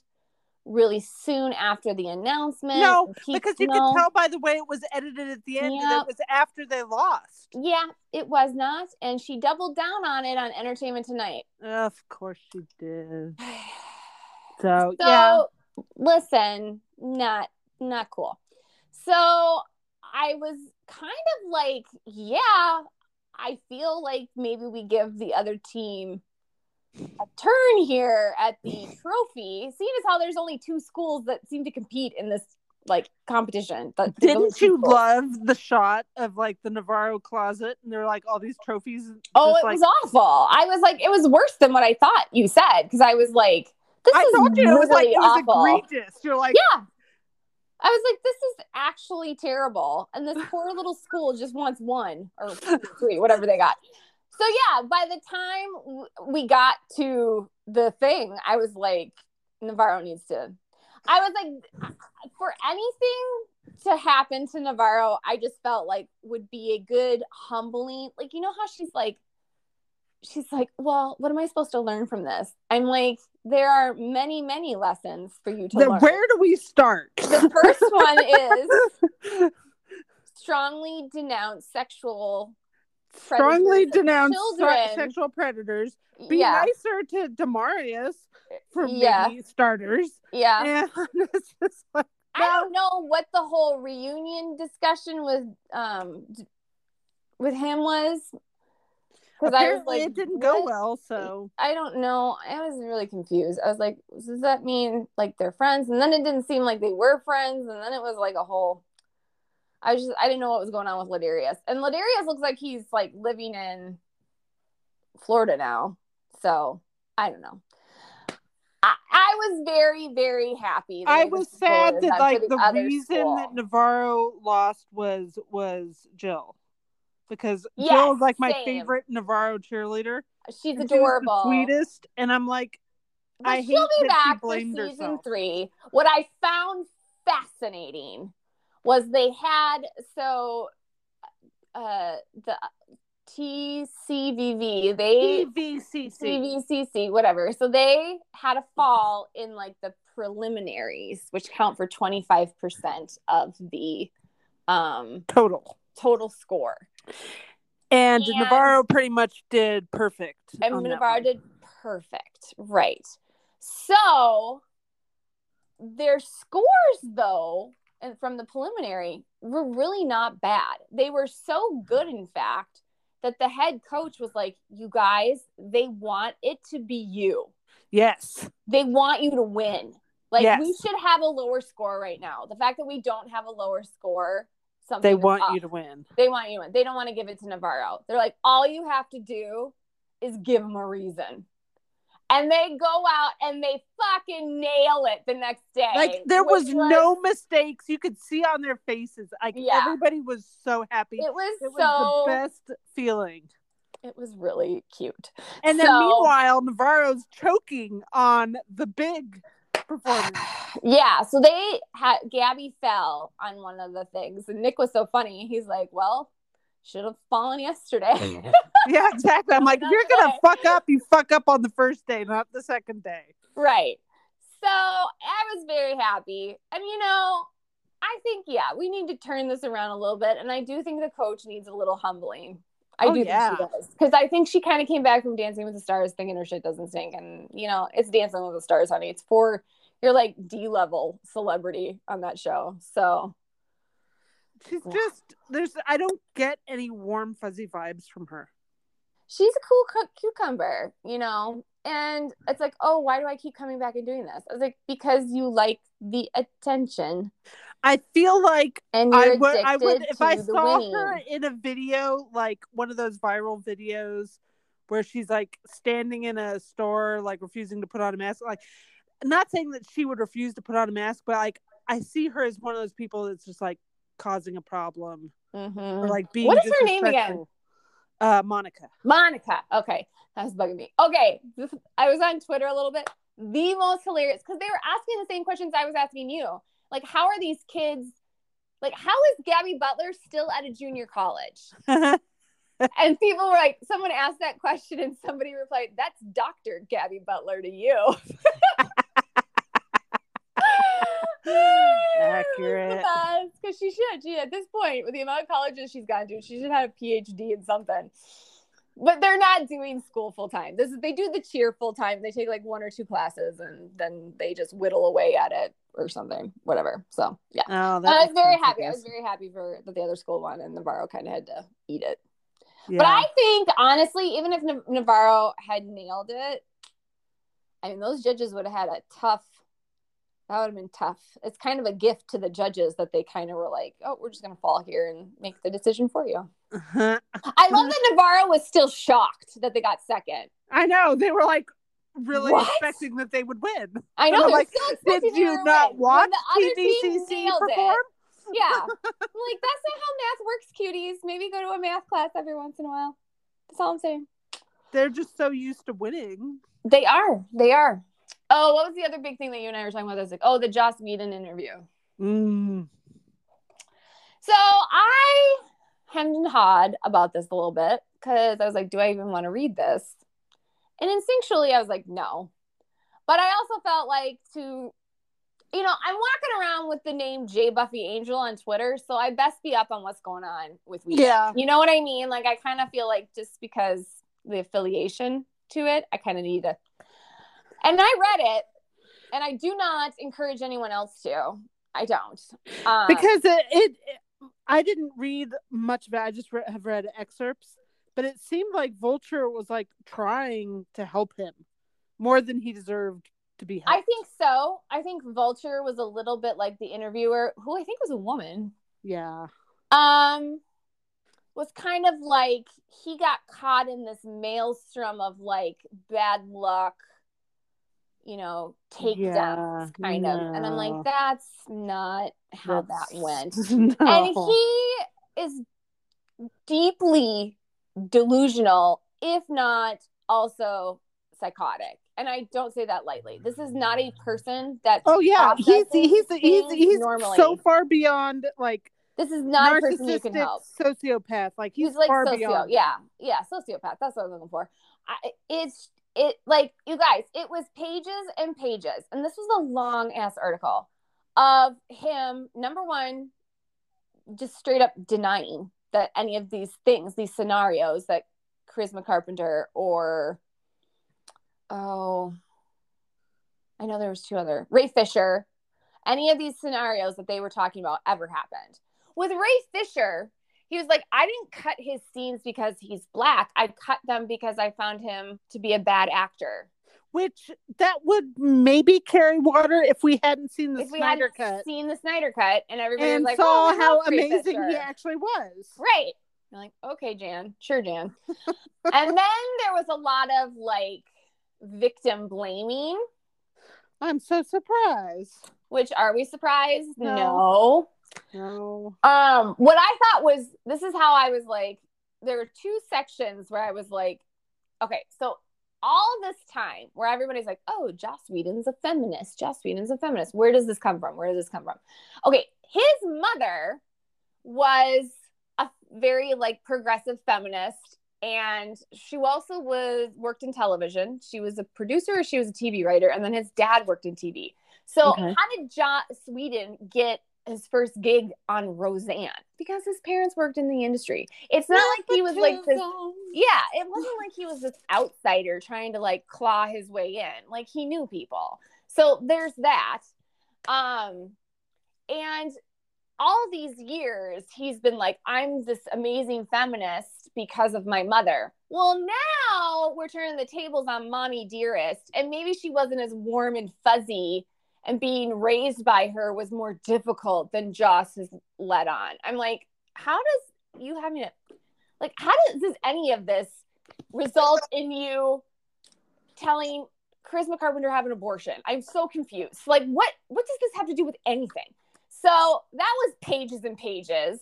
really soon after the announcement. No, Because you could tell by the way it was edited at the end that it was after they lost. Yeah, it was not. And she doubled down on it on Entertainment Tonight. Of course she did. So, So yeah. listen, not not cool. So I was kind of like, yeah, I feel like maybe we give the other team a turn here at the trophy. Seeing as how there's only two schools that seem to compete in this like competition. But Didn't you schools. love the shot of like the Navarro closet and there are like all these trophies? Oh, just, it like, was awful. I was like, it was worse than what I thought you said because I was like, this I is told you it was like really it was awful. egregious. You're like, Yeah. I was like, this is actually terrible. And this poor little school just wants one or three, whatever they got. So, yeah, by the time we got to the thing, I was like, Navarro needs to. I was like, for anything to happen to Navarro, I just felt like would be a good humbling. Like, you know how she's like, she's like, well, what am I supposed to learn from this? I'm like, there are many, many lessons for you to the- learn. where do we start? The first one is strongly denounce sexual. Strongly denounce se- sexual predators. Be yeah, nicer to Demarius for Yeah. starters. yeah. And it's just like, I don't know what the whole reunion discussion with um with him was because I was like, it didn't go well. So I don't know. I was really confused. I was like, does that mean like they're friends? And then it didn't seem like they were friends. And then it was like a whole. I was just I didn't know what was going on with Ladarius. And Ladarius looks like he's like living in Florida now. So I don't know. I, I was very very happy. I was sad that like for the reason school. that Navarro lost was was Jill. Because Jill is like my same. favorite Navarro cheerleader. she's she adorable. the sweetest. And I'm like, But I she'll hate be that she back for season herself. three. What I found fascinating was they had so uh the TCVV they PVCC. CVCC whatever. So they had a fall in like the preliminaries, which count for twenty five percent of the um Total. total score. And, And- Navarro pretty much did perfect. And on Navarro one. did perfect. Right. So their scores though, and from the preliminary, were really not bad. They were so good, in fact, that the head coach was like, You guys, they want it to be you. Yes. They want you to win. Like Yes. we should have a lower score right now. The fact that we don't have a lower score, something They want up. you to win. They want you in. They don't want to give it to Navarro. They're like, all you have to do is give them a reason. And they go out and they fucking nail it the next day. Like there which was, no mistakes. You could see on their faces. Like Yeah. everybody was so happy. It was It was so. the best feeling. It was really cute. And then So- meanwhile, Navarro's choking on the big performance. Yeah, so they had Gabby fell on one of the things, and Nick was so funny. He's like, "Well, should have fallen yesterday." yeah, exactly. I'm like, you're gonna fuck up, you fuck up on the first day, not the second day. Right. So I was very happy. And you know, I think, yeah, we need to turn this around a little bit. And I do think the coach needs a little humbling. I Oh, do yeah. think she does. Because I think she kind of came back from Dancing with the Stars thinking her shit doesn't stink. And, you know, it's Dancing with the Stars, honey. It's for you're like D level celebrity on that show. So She's just there's I don't get any warm fuzzy vibes from her. she's a cool cu- cucumber, you know. And it's like, oh, why do I keep coming back and doing this? I was like, because you like the attention I feel like and I would, I would, if I saw winning. her in a video, like one of those viral videos where she's like standing in a store, like refusing to put on a mask. Like, not saying that she would refuse to put on a mask, but like, I see her as one of those people that's just like causing a problem or Mhm. like being. What is her name again? Uh, Monica. Monica. Okay, that's bugging me. Okay, this, I was on Twitter a little bit. The most hilarious because they were asking the same questions I was asking you. Like, how are these kids? Like, how is Gabby Butler still at a junior college? And people were like, someone asked that question, and somebody replied, "That's Doctor Gabby Butler to you." Accurate. because she should. She at this point, with the amount of colleges she's gone to, she should have a PhD in something. But they're not doing school full time. This is they do the cheer full time. They take like one or two classes, and then they just whittle away at it or something, whatever. So yeah, Oh, I was very happy. I was very happy for that the other school won, and Navarro kind of had to eat it. Yeah. But I think honestly, even if Nav- Navarro had nailed it, I mean, those judges would have had a tough. That would have been tough. It's kind of a gift to the judges that they kind of were like, "Oh, we're just gonna fall here and make the decision for you." Uh-huh. I love that Navarro was still shocked that they got second. I know they were like really What? expecting that they would win. I know. Like, Did you not watch When the other team PDCC perform? It. Yeah, like that's not how math works, cuties. Maybe go to a math class every once in a while. That's all I'm saying. They're just so used to winning. They are. They are. Oh, what was the other big thing that you and I were talking about? This like, oh, the Joss Whedon interview. Mm. So I hemmed and hawed about this a little bit because I was like, do I even want to read this? And instinctually, I was like, no. But I also felt like to, you know, I'm walking around with the name J Buffy Angel on Twitter, so I best be up on what's going on with Whedon. Yeah. You know what I mean? Like, I kind of feel like just because the affiliation to it, I kind of need to. And I read it, and I do not encourage anyone else to. I don't. Um, Because it, it, I didn't read much of it. I just re- have read excerpts, but it seemed like Vulture was like trying to help him more than he deserved to be helped. I think so. I think Vulture was a little bit like the interviewer, who I think was a woman. yeah. Um, was kind of like he got caught in this maelstrom of like bad luck, you know, takedowns, Yeah, kind of. And I'm like, that's not how that went. no. And he is deeply delusional, if not also psychotic. And I don't say that lightly. This is not a person that Oh yeah, he's he's he's he's normally. so far beyond like this is not a person you can help. sociopath. Like he's, He's like far socio, beyond. yeah, yeah, sociopath. That's what I'm looking for. I, it's it like you guys. It was pages and pages, and this was a long ass article of him. Number one, just straight up denying that any of these things, these scenarios that Charisma Carpenter or oh, I know there was two other Ray Fisher, any of these scenarios that they were talking about ever happened. With Ray Fisher, he was like, I didn't cut his scenes because he's black. I cut them because I found him to be a bad actor. Which that would maybe carry water if we hadn't seen the if we Snyder hadn't cut seen the Snyder cut and everybody and was like, saw oh, how amazing he actually was. Right. You're like, okay, Jan. Sure, Jan. and then there was a lot of like victim blaming, I'm so surprised. which are we surprised? No. no. No. Um, what I thought was this is how I was like, there were two sections where I was like, okay, so all this time where everybody's like, oh, Joss Whedon's a feminist. Joss Whedon's a feminist. Where does this come from? Where does this come from? Okay, his mother was a very like progressive feminist and she also was worked in television. She was a producer, she was a TV writer, and then his dad worked in TV. So Okay. how did Joss Whedon get his first gig on Roseanne? Because his parents worked in the industry. It's not like he was like this. Yeah, it wasn't like he was this outsider trying to like claw his way in. Like he knew people. So there's that. Um and all these years he's been like I'm this amazing feminist because of my mother. Well, now now we're turning the tables on mommy dearest. And maybe she wasn't as warm and fuzzy and being raised by her was more difficult than Joss has let on. I'm like, how does you having it like how does, does any of this result in you telling Charisma Carpenter have an abortion? I'm so confused. Like what what does this have to do with anything? So that was pages and pages.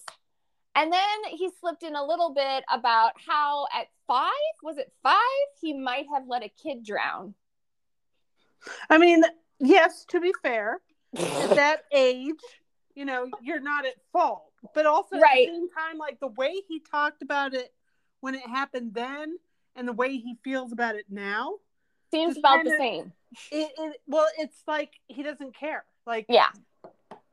And then he slipped in a little bit about how at five, was it five, he might have let a kid drown. I mean, yes, to be fair, at that age, you know, you're not at fault. But also Right. at the same time, like the way he talked about it when it happened then and the way he feels about it now, Seems about the kinda- same. it, it well, it's like he doesn't care. Like Yeah.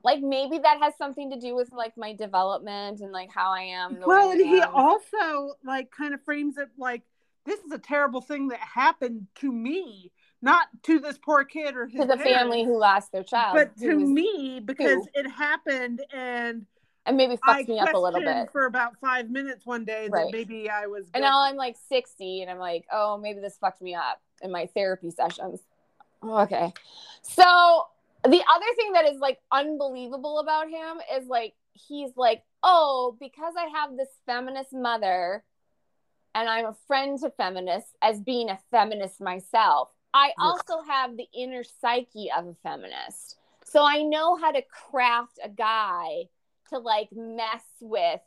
Like maybe that has something to do with like my development and like how I am. the well, and he also like kind of frames it like this is a terrible thing that happened to me, not to this poor kid or his to the parents, family who lost their child. but to me because who? it happened and and maybe I fucked me up a little bit. for about five minutes one day Right. that maybe I was. And now. I'm like 60 and I'm like, oh, maybe this fucked me up in my therapy sessions. Okay. So the other thing that is like unbelievable about him is like, he's like, oh, because I have this feminist mother and I'm a friend to feminists as being a feminist myself, I also have the inner psyche of a feminist. So I know how to craft a guy to like mess with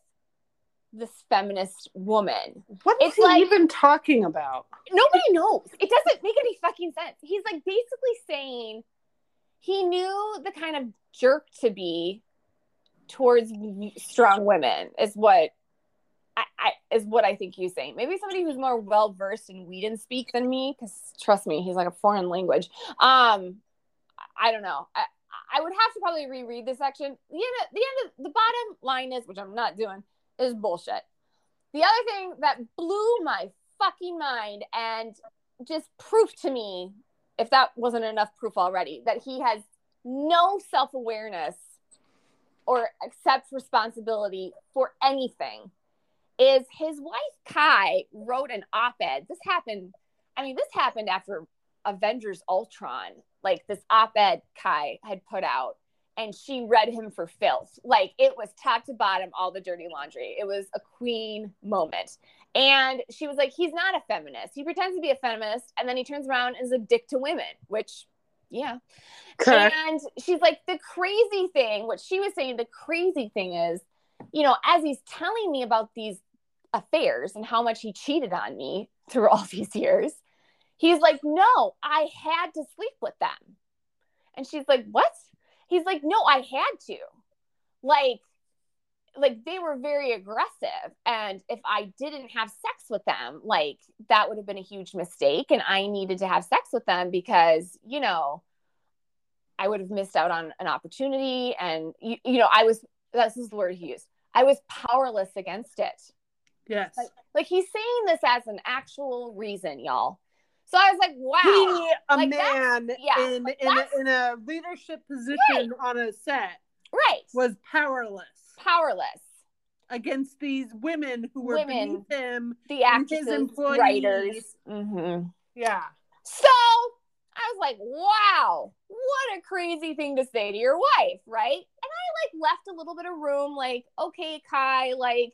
this feminist woman. What is it's he like- even talking about? Nobody knows. It doesn't make any fucking sense. He's like basically saying he knew the kind of jerk to be towards strong women is what I, I is what I think he's saying. Maybe somebody who's more well versed in Whedon speak than me, because trust me, he's like a foreign language. Um, I- don't know. I, I would have to probably reread this section. The end, of, the end of the bottom line is, which I'm not doing, is bullshit. The other thing that blew my fucking mind and just proved to me, if that wasn't enough proof already, that he has no self awareness or accepts responsibility for anything is his wife Kai wrote an op-ed. This happened, I mean, this happened after Avengers Ultron. Like this op-ed Kai had put out and she read him for filth. Like it was top to bottom all the dirty laundry. It was a queen moment. And she was like, he's not a feminist. He pretends to be a feminist and then he turns around and is a dick to women, which yeah. Correct. And she's like, the crazy thing, what she was saying, the crazy thing is, you know, as he's telling me about these affairs and how much he cheated on me through all these years, he's like, no, I had to sleep with them. And she's like, what? He's like, no, I had to. Like, like they were very aggressive and if i didn't have sex with them like that would have been a huge mistake and i needed to have sex with them because you know i would have missed out on an opportunity and you, you know i was this is the word he used i was powerless against it Yes. like he's saying this as an actual reason y'all so i was like wow He, a Like, man yeah, in like, in, a, in a leadership position on a set right was powerless powerless against these women who were Women. beneath him. the actresses employees. writers hmm Yeah. So I was like, wow, what a crazy thing to say to your wife, right? And I like left a little bit of room, like, okay, Kai, like,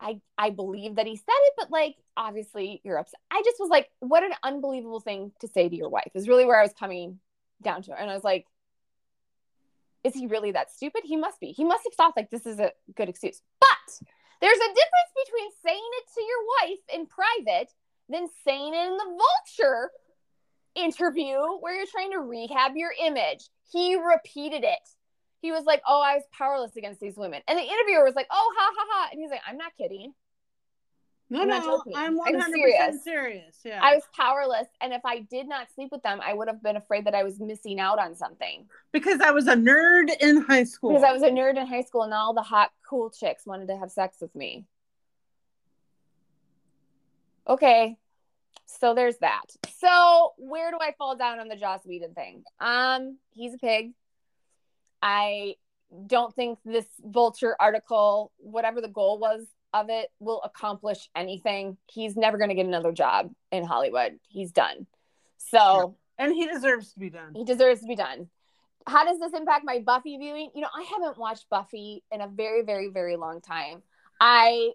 I I believe that he said it, but like, obviously you're upset. I just was like, what an unbelievable thing to say to your wife is really where I was coming down to. And I was like, is he really that stupid? He must be. He must have thought like this is a good excuse. But there's a difference between saying it to your wife in private than saying it in the vulture interview where you're trying to rehab your image. He repeated it. He was like, Oh, I was powerless against these women. And the interviewer was like, Oh, ha ha ha. And he's like, I'm not kidding. No, I'm no. I'm I'm 100% serious. serious. Yeah. I was powerless. And if I did not sleep with them, I would have been afraid that I was missing out on something. because I was a nerd in high school. Because I was a nerd in high school and all the hot, cool chicks wanted to have sex with me. Okay. So there's that. So where do I fall down on the Joss Whedon thing? Um, he's a pig. I don't think this vulture article, whatever the goal was of it will accomplish anything, he's never going to get another job in Hollywood. He's done. So, and he deserves to be done. he deserves to be done. How does this impact my Buffy viewing? You know, I haven't watched Buffy in a very, very, very long time. I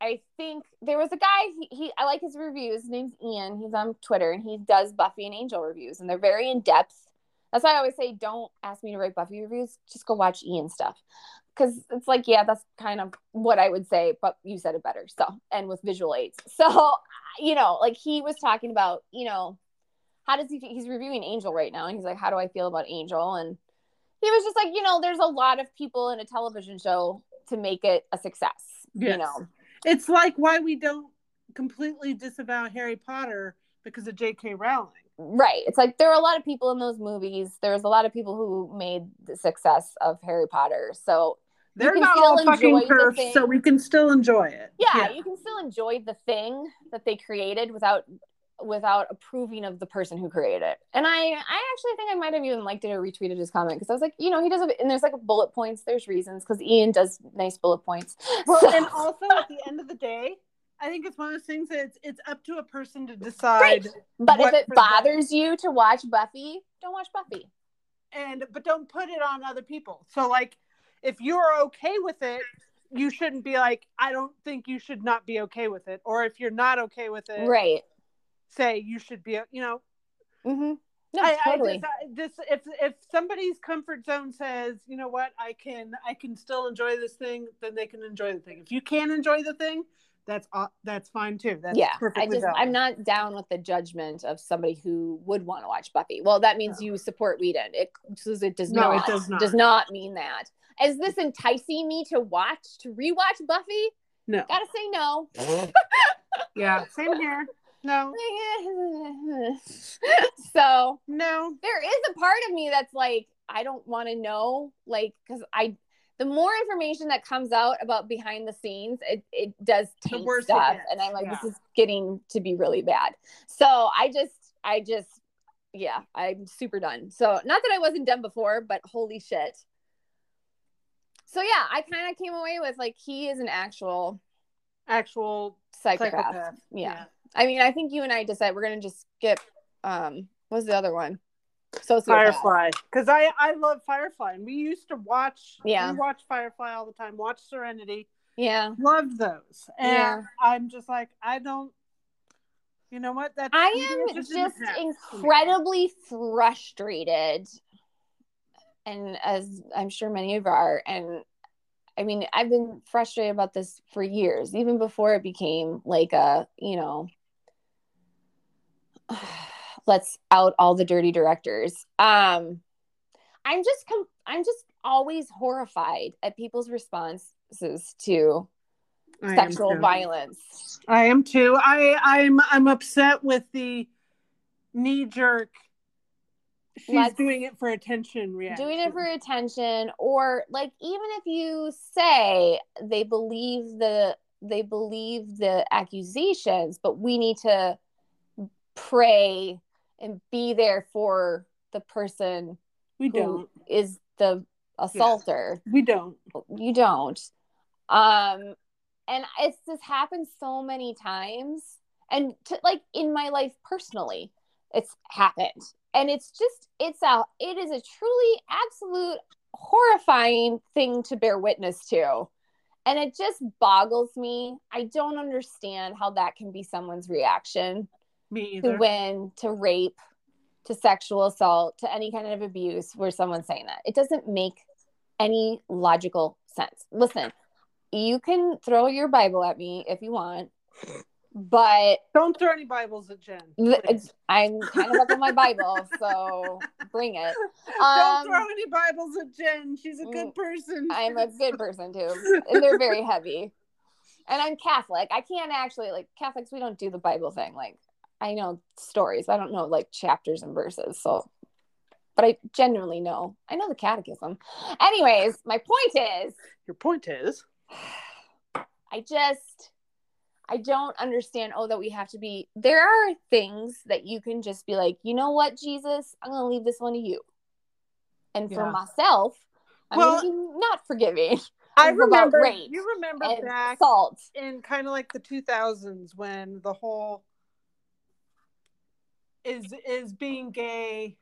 I think there was a guy he, he I like his reviews. His name's Ian. He's on Twitter and he does Buffy and Angel reviews and they're very in depth. That's why I always say don't ask me to write Buffy reviews. Just go watch Ian stuff. Cause it's like, yeah, that's kind of what I would say, but you said it better. So and with visual aids. So you know, like he was talking about, you know, how does he he's reviewing Angel right now and he's like, How do I feel about Angel? And he was just like, you know, there's a lot of people in a television show to make it a success. You know. It's like why we don't completely disavow Harry Potter because of J.K. Rowling. Right. It's like there are a lot of people in those movies. There's a lot of people who made the success of Harry Potter. So They're not all fucking thing. so we can still enjoy it. yeah, you can still enjoy the thing that they created without without approving of the person who created it. And I I actually think I might have even liked it or retweeted his comment because I was like, you know, he does a, and there's like bullet points, there's reasons because Ian does nice bullet points. Well, So- and also at the end of the day, I think it's one of those things that it's, it's up to a person to decide. but if it for them. bothers you to watch Buffy, don't watch Buffy. and but don't put it on other people. So like if you're okay with it, you shouldn't be like I don't think you should not be okay with it or if you're not okay with it, Right. say you should be, you know, Mm-hmm. No, I, totally. I just, I, this if if somebody's comfort zone says, you know what, I can I can still enjoy this thing, then they can enjoy the thing. If you can't enjoy the thing, that's au- that's fine too. That's yeah, I just valid. I'm not down with the judgment of somebody who would want to watch Buffy. Well, that means you support Whedon. It it does No, it not. does not. Does not mean that. Is this enticing me to watch to rewatch Buffy? no. Gotta say no. Yeah, same here. No, so no. there is a part of me that's like I don't want to know, like because I. The more information that comes out about behind the scenes, it, it does taint stuff, and I'm like, Yeah. this is getting to be really bad. So I just, I just, yeah, I'm super done. So not that I wasn't done before, but holy shit. So yeah, I kind of came away with like he is an actual Actual psychopath. psychopath. Yeah. I mean, I think you and I decided we're gonna just skip. Um, what's the other one? Sociopath. Firefly. Because I I love Firefly, and we used to watch. Yeah. we watch Firefly all the time. Watch Serenity. Yeah. Loved those, and Yeah. I'm just like I don't. You know what? That's I am just in the past incredibly frustrated, and as I'm sure many of you are, and I mean, I've been frustrated about this for years, even before it became like a, you know, let's out all the dirty directors. Um, I'm just, com- I'm just always horrified at people's responses to I sexual violence. I am too. I I'm I'm upset with the knee jerk. She's Let's- doing it for attention. Reaction. doing it for attention or like even if you say they believe the they believe the accusations but we need to pray and be there for the person we who don't. is the assaulter. We don't. you don't. Um and it's this happened so many times and to, like in my life personally it's happened. And it's just it's a it is a truly absolute horrifying thing to bear witness to. And it just boggles me. I don't understand how that can be someone's reaction Me to win to rape to sexual assault to any kind of abuse where someone's saying that it doesn't make any logical sense listen you can throw your bible at me if you want but Don't throw any Bibles at Jen. please. i'm kind of up on my bible so bring it Don't Um, throw any Bibles at Jen. She's a good mm, person. i'm a good person too and they're very heavy and i'm catholic i can't actually like catholics we don't do the bible thing like i know stories i don't know like chapters and verses so but i genuinely know i know the catechism anyways my point is Your point is. i just i don't understand oh that we have to be there are things that you can just be like you know what jesus i'm gonna leave this one to you and for Yeah. myself i'm Well- not forgiving I remember. You remember back assault. in kind of like the 2000s when the whole is is being gay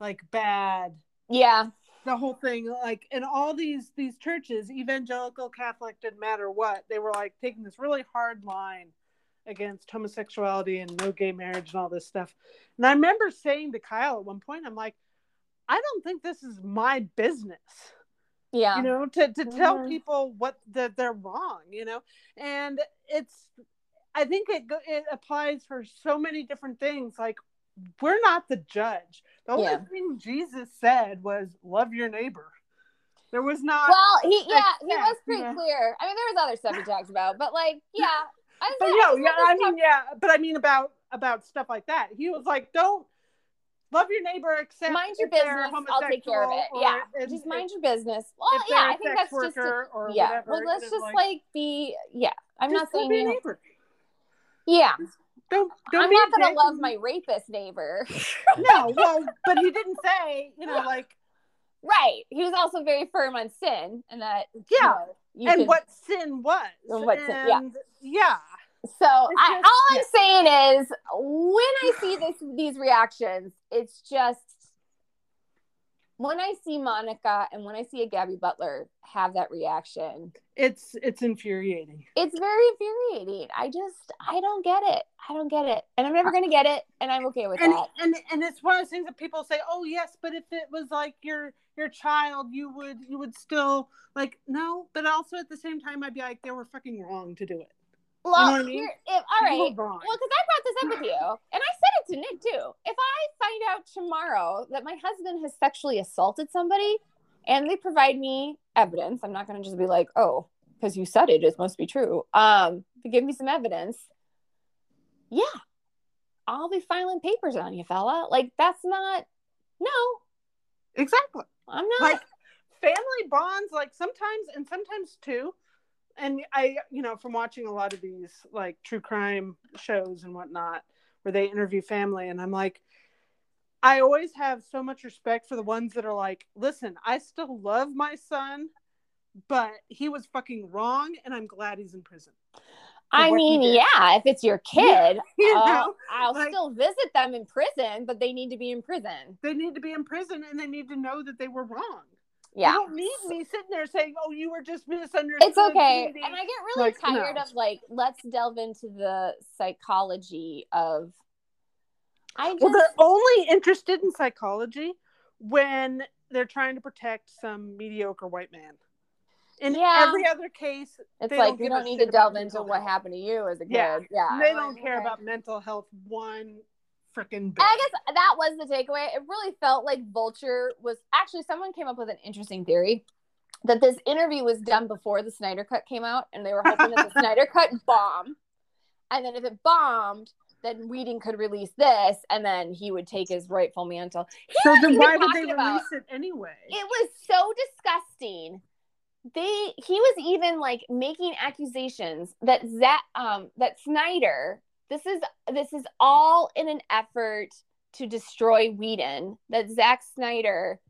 like bad. Yeah, the whole thing like in all these these churches evangelical catholic didn't matter what they were like taking this really hard line against homosexuality and no gay marriage and all this stuff. And i remember saying to kyle at one point i'm like i don't think this is my business. Yeah, you know to, to tell Mhm. people what that they're wrong you know? And it's i think it it applies for so many different things like we're not the judge the only Yeah. thing jesus said was love your neighbor there was not Well, he yeah, he was pretty yeah. clear. I mean, there was other stuff he talked about, but like, yeah, I but no yeah this i mean yeah but i mean about about stuff like that he was like don't love your neighbor except mind your business. I'll take care of it. Yeah, if- just mind your business. Well, yeah, I think that's just a, or yeah. whatever, Well, let's just like, like, be yeah. I'm not just love saying you. neighbor. Yeah, don't don't I'm not gonna dick love my rapist neighbor. no, well, but he didn't say, you know, like, right. He was also very firm on sin, and that you Yeah. know, you and could- what sin was. And what sin- yeah. Yeah. So I, just- all I'm saying is, when I see this, these reactions, it's just when I see Monica and when I see a Gabby Butler have that reaction, It's it's infuriating. it's very infuriating. I just, I don't get it. I don't get it, and I'm never gonna get it, and I'm okay with And, that. and and it's one of those things that people say, "Oh yes, but if it was like your your child, you would you would still like no." But also at the same time, I'd be like, they were fucking wrong to do it. Well, know what I mean? if, all were Well, because I brought this up with you, and I said it to Nick too. If I find out tomorrow that my husband has sexually assaulted somebody, and they provide me evidence, I'm not going to just be like, "Oh, because you said it, it must be true." Um, you give me some evidence, yeah, I'll be filing papers on you, fella. Like that's not. No, Exactly. I'm not. like family bonds like sometimes and sometimes too and i you know from watching a lot of these like true crime shows and whatnot where they interview family and i'm like i always have so much respect for the ones that are like listen i still love my son but he was fucking wrong and i'm glad he's in prison I mean, yeah, if it's your kid, you uh, know I'll like- still visit them in prison, but they need to be in prison. they need to be in prison and they need to know that they were wrong Yeah. you don't need me sitting there saying oh you were just misunderstood It's okay. Cindy." And I get really Like, tired no. of like, let's delve into the psychology of. I just, Well, they're only interested in psychology when they're trying to protect some mediocre white man. In Yeah. every other case, it's like don't we don't need to delve into what happened to you as a kid. Yeah. Yeah. they don't care okay. about mental health one freaking. And I guess that was the takeaway. It really felt like Vulture was actually someone came up with an interesting theory that this interview was done before the Snyder Cut came out, and they were hoping that the Snyder Cut bomb, and then if it bombed, then Whedon could release this, and then he would take his rightful mantle. He so then why would they about- release it anyway? It was so disgusting. They he was even like making accusations that that um that Snyder this is this is all in an effort to destroy Whedon. That Zack Snyder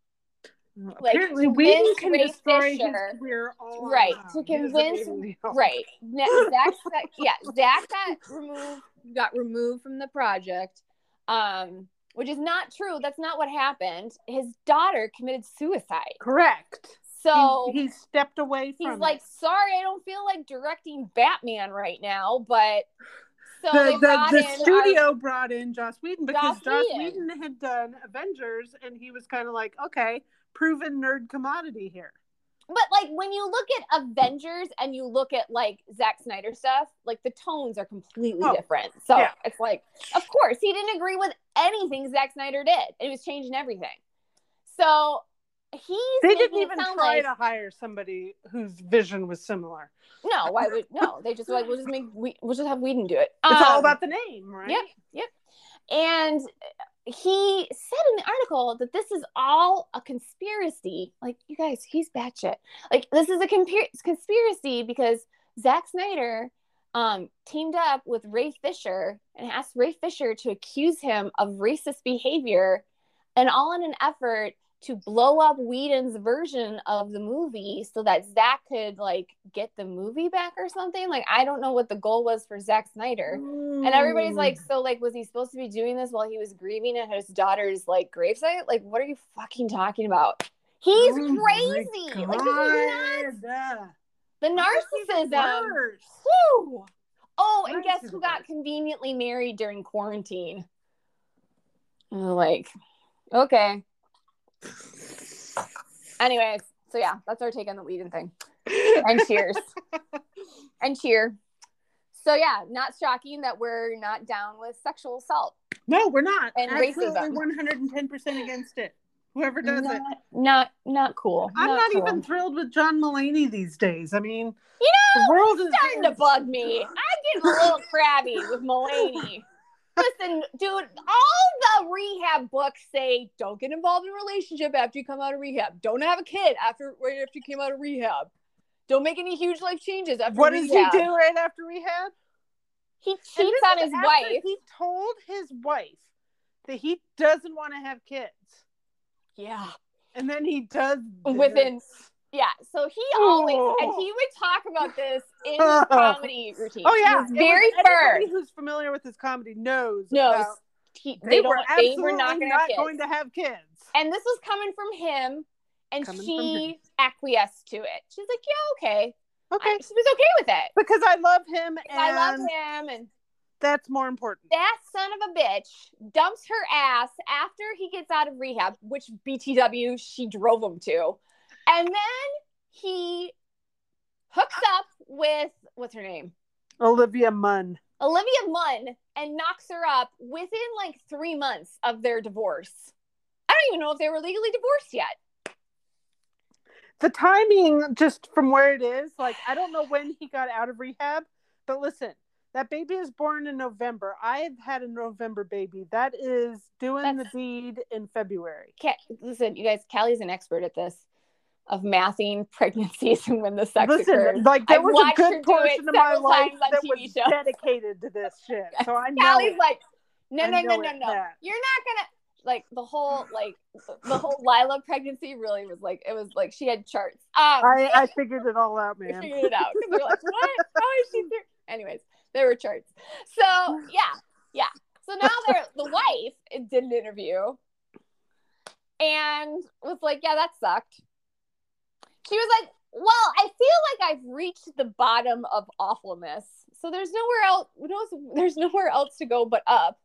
like, Apparently, Whedon can Ray destroy Fisher- his career all Right, to convince- right Ne- Zack yeah Zack got removed got removed from the project, um which is not true. That's not what happened. His daughter committed suicide. Correct. So he, he stepped away from he's it. like, sorry, I don't feel like directing Batman right now, but so the, the, the our- uh, studio brought in Joss Whedon because Joss Joss Whedon. Whedon had done Avengers and he was kind of like, okay, proven nerd commodity here. but like when you look at Avengers and you look at like Zack Snyder stuff, like the tones are completely Oh, different. So yeah. it's like, of course, he didn't agree with anything Zack Snyder did. It was changing everything. So he's They didn't even try like, to hire somebody whose vision was similar. no, why would no? They just like we'll just make we we'll just have Whedon do it. It's all Um, about the name, right? Yep. yep. And he said in the article that this is all a conspiracy. Like, you guys, he's batshit. Like, this is a conspiracy because Zack Snyder um, teamed up with Ray Fisher and asked Ray Fisher to accuse him of racist behavior, and all in an effort to blow up Whedon's version of the movie so that Zack could like get the movie back or something. Like I don't know what the goal was for Zack Snyder. And everybody's like, so like, was he supposed to be doing this while he was grieving at his daughter's like gravesite? Like, what are you fucking talking about? He's Oh crazy. Like, nuts. The narcissism. Whew. Oh, and guess who got conveniently married during quarantine? Like, okay. Anyways, so yeah, that's our take on the Whedon thing. And cheers. and cheer. So yeah, not shocking that we're not down with sexual assault. No, we're not. And Absolutely racism. 110% against it. Whoever does not, it. not not cool. I'm not, cool. even thrilled with John Mulaney these days. I mean, You know, the world is starting to bug me. I'm getting a little crabby with Mulaney. Listen, dude, all the rehab books say don't get involved in a relationship after you come out of rehab. Don't have a kid after right after you came out of rehab. Don't make any huge life changes after What does rehab. he do right after rehab? He cheats on his wife. He told his wife that he doesn't want to have kids. Yeah. And then he does this. Within- Yeah. So he always and he oh. would talk about this in his comedy routine. Oh yeah, He was it very firm. Anybody who's familiar with his comedy knows. knows he, they, they, were don't they were not not going to have kids. and this was coming from him and Coming she acquiesced to it she's like yeah okay Okay, I- she was okay with it because I love him, and i love him and that's more important. that son of a bitch dumps her ass after he gets out of rehab which btw she drove him to and then he hooks up with what's her name Olivia Munn. olivia munn and knocks her up within like three months of their divorce i don't even know if they were legally divorced yet The timing, just from where it is, like I don't know when he got out of rehab, but listen, that baby is born in November. I've had a November baby. That is doing That's- the deed in February. Ca- listen, you guys, Callie's an expert at this of mathing pregnancies and when the sex Listen, occurs. like there was a good portion of my life that TV was shows. dedicated to this shit. So I know. Callie's like, no, no, no, no, no. You're not gonna like the whole like the whole Lyla pregnancy really was like it was like she had charts. Um, I, I figured it all out, man. figured it out like, what? How is she there? Anyways, there were charts. So yeah, yeah. So now they're the wife did an interview and was like, yeah, that sucked. She was like, well, I feel like I've reached the bottom of awfulness. So there's nowhere else. There's nowhere else to go but up.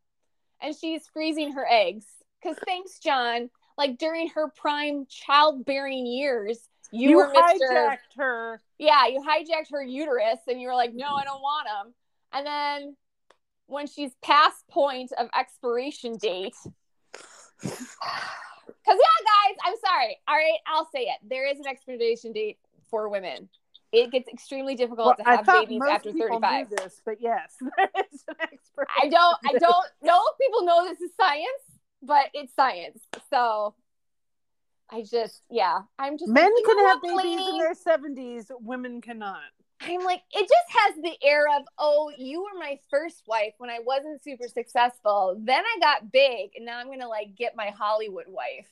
And she's freezing her eggs because thanks, John. Like during her prime childbearing years, you, You, were Mr. hijacked her. Yeah, you hijacked her uterus and you were like, no, I don't want them. And then when she's past point of expiration date, because yeah, guys, I'm sorry. All right, I'll say it. There is an expiration date for women. It gets extremely difficult Well, to have babies after 35. knew this, but yes, there is an expert. I don't, I don't know if people know this is science, but it's science. So I just, yeah, I'm just Men like, can have babies in their seventies. Women cannot. I'm like, it just has the air of, oh, you were my first wife when I wasn't super successful. Then I got big, and now I'm gonna like get my Hollywood wife.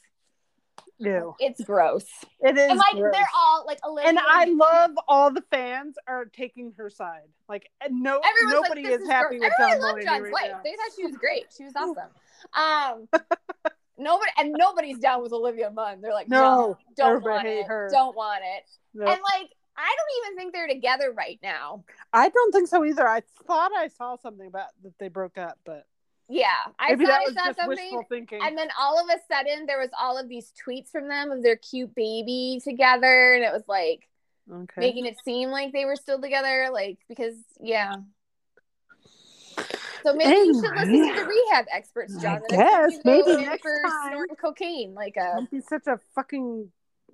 Ew. It's gross. It is. And like gross. they're all like Olivia. and I love all the fans are taking her side. Like no, Everyone's nobody like, this is happy gross. with John loved Mulaney John's right wife. now. They thought she was great. She was awesome. Um, nobody and nobody's down with Olivia Munn. They're like, no, No, don't want hate it. her. Don't want it. No. And like, I don't even think they're together right now. I don't think so either. I thought I saw something about that they broke up, but Yeah, I maybe thought that I was saw just something. wishful thinking. And then all of a sudden, there was all of these tweets from them of their cute baby together, and it was like okay. making it seem like they were still together, like because yeah. So maybe you should listen to the rehab experts, I John. time guess. Maybe next for time. snorting cocaine, like a. Don't be such a fucking.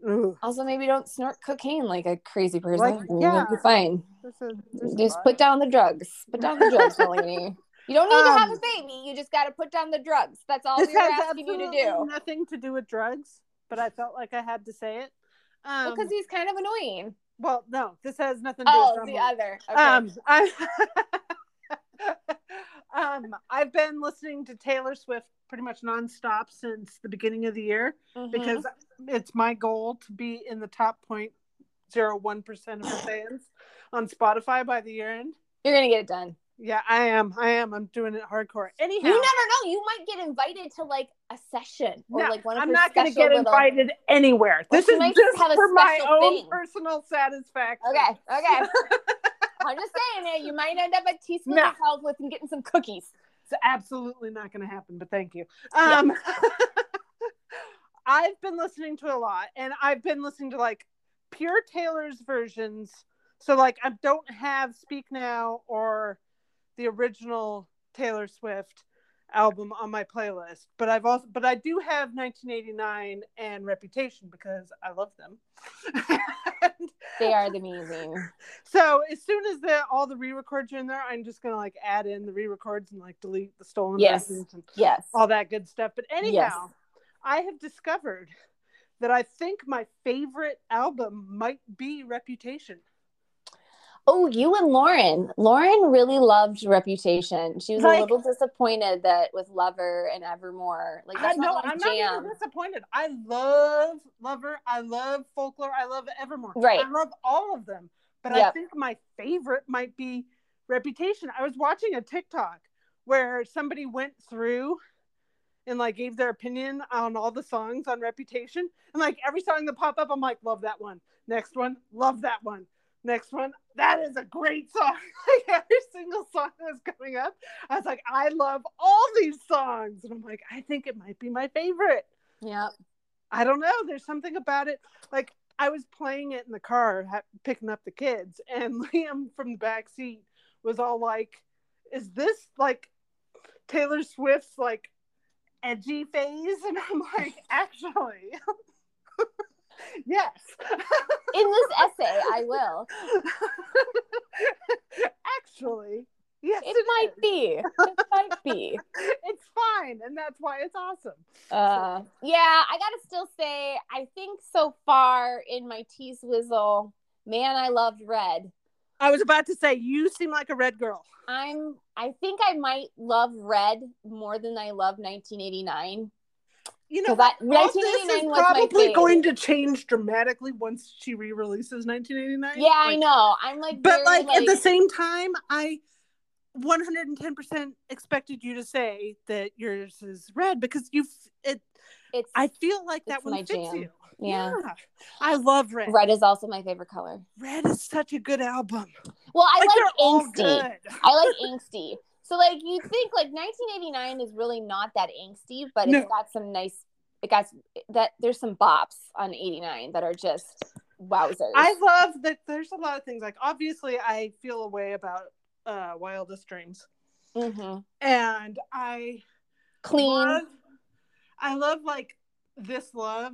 Ugh. Also, maybe don't snort cocaine like a crazy person. Like, yeah. be fine. There's a- there's Just put down the drugs. Put down the drugs, Mulaney. You don't need to have Um, a baby. You just got to put down the drugs. That's all we were asking you to do. nothing to do with drugs, but I felt like I had to say it. Um, Because he's kind of annoying. well, no, this has nothing to do Oh, with the other. Okay. Um, I, Um, I've been listening to Taylor Swift pretty much nonstop since the beginning of the year Mhm. because it's my goal to be in the top 0.01 percent of her fans on Spotify by the year end. you're gonna get it done. Yeah, I am. I am. I'm doing it hardcore. Anyhow, You never know. You might get invited to like a session or no, like one of I'm not going to get little- invited anywhere. This she is just for my own thing. personal satisfaction. Okay, okay. I'm just saying it. You might end up at Teaspoon's No. house with and getting some cookies. It's absolutely not going to happen, but thank you. Um, I've been listening to a lot, and I've been listening to like pure Taylor's versions. So like I don't have Speak Now or the original Taylor Swift album on my playlist, but I've also but I do have 1989 and Reputation because I love them. And They are amazing. so as soon as the all the re-records are in there, I'm just gonna like add in the re-records and like delete the stolen Yes. and Yes. all that good stuff. But anyhow, Yes. I have discovered that I think my favorite album might be Reputation. Oh, you and Lauren. Lauren really loved Reputation. She was Like- a little disappointed that with Lover and Evermore, like I that's know not I'm not jam. even disappointed. I love Lover. I love Folklore. I love Evermore. Right. I love all of them. But I think my favorite might be Reputation. I was watching a TikTok where somebody went through and like gave their opinion on all the songs on Reputation. And like every song that pop up, I'm like, love that one. Next one, love that one. Next one, that is a great song. like every single song that was coming up, I was like, I love all these songs. And I'm like, I think it might be my favorite. yeah I don't know. There's something about it. Like I was playing it in the car, ha- picking up the kids, and Liam from the back seat was all like, "Is this like Taylor Swift's like edgy phase?" And I'm like, "Actually, yes." In this essay, I will. Actually, yes, It might is. be. It might be. It's fine, and that's why it's awesome. Uh, yeah, I gotta still say, I think so far in my T Swizzle, man, I loved Red. I was about to say, you seem like a red girl. I'm. I think I might love Red more than I love 1989. You know, I- all this is probably going to change dramatically once she re-releases 1989. Yeah, I know. I'm like, But like, like, at the same time, I 110% expected you to say that yours is red because you've it. it's. I feel like that one my fits jam. you. yeah. I love red. Red is also my favorite color. Red is such a good album. Well, I like, like, angsty. I like angsty. So like you think like 1989 is really not that angsty, but No. it's got some nice. It got that there's some bops on 89 that are just wowzers. I love that. There's a lot of things like obviously I feel a way about uh Wildest Dreams, hmm and I Clean. love, I love like this love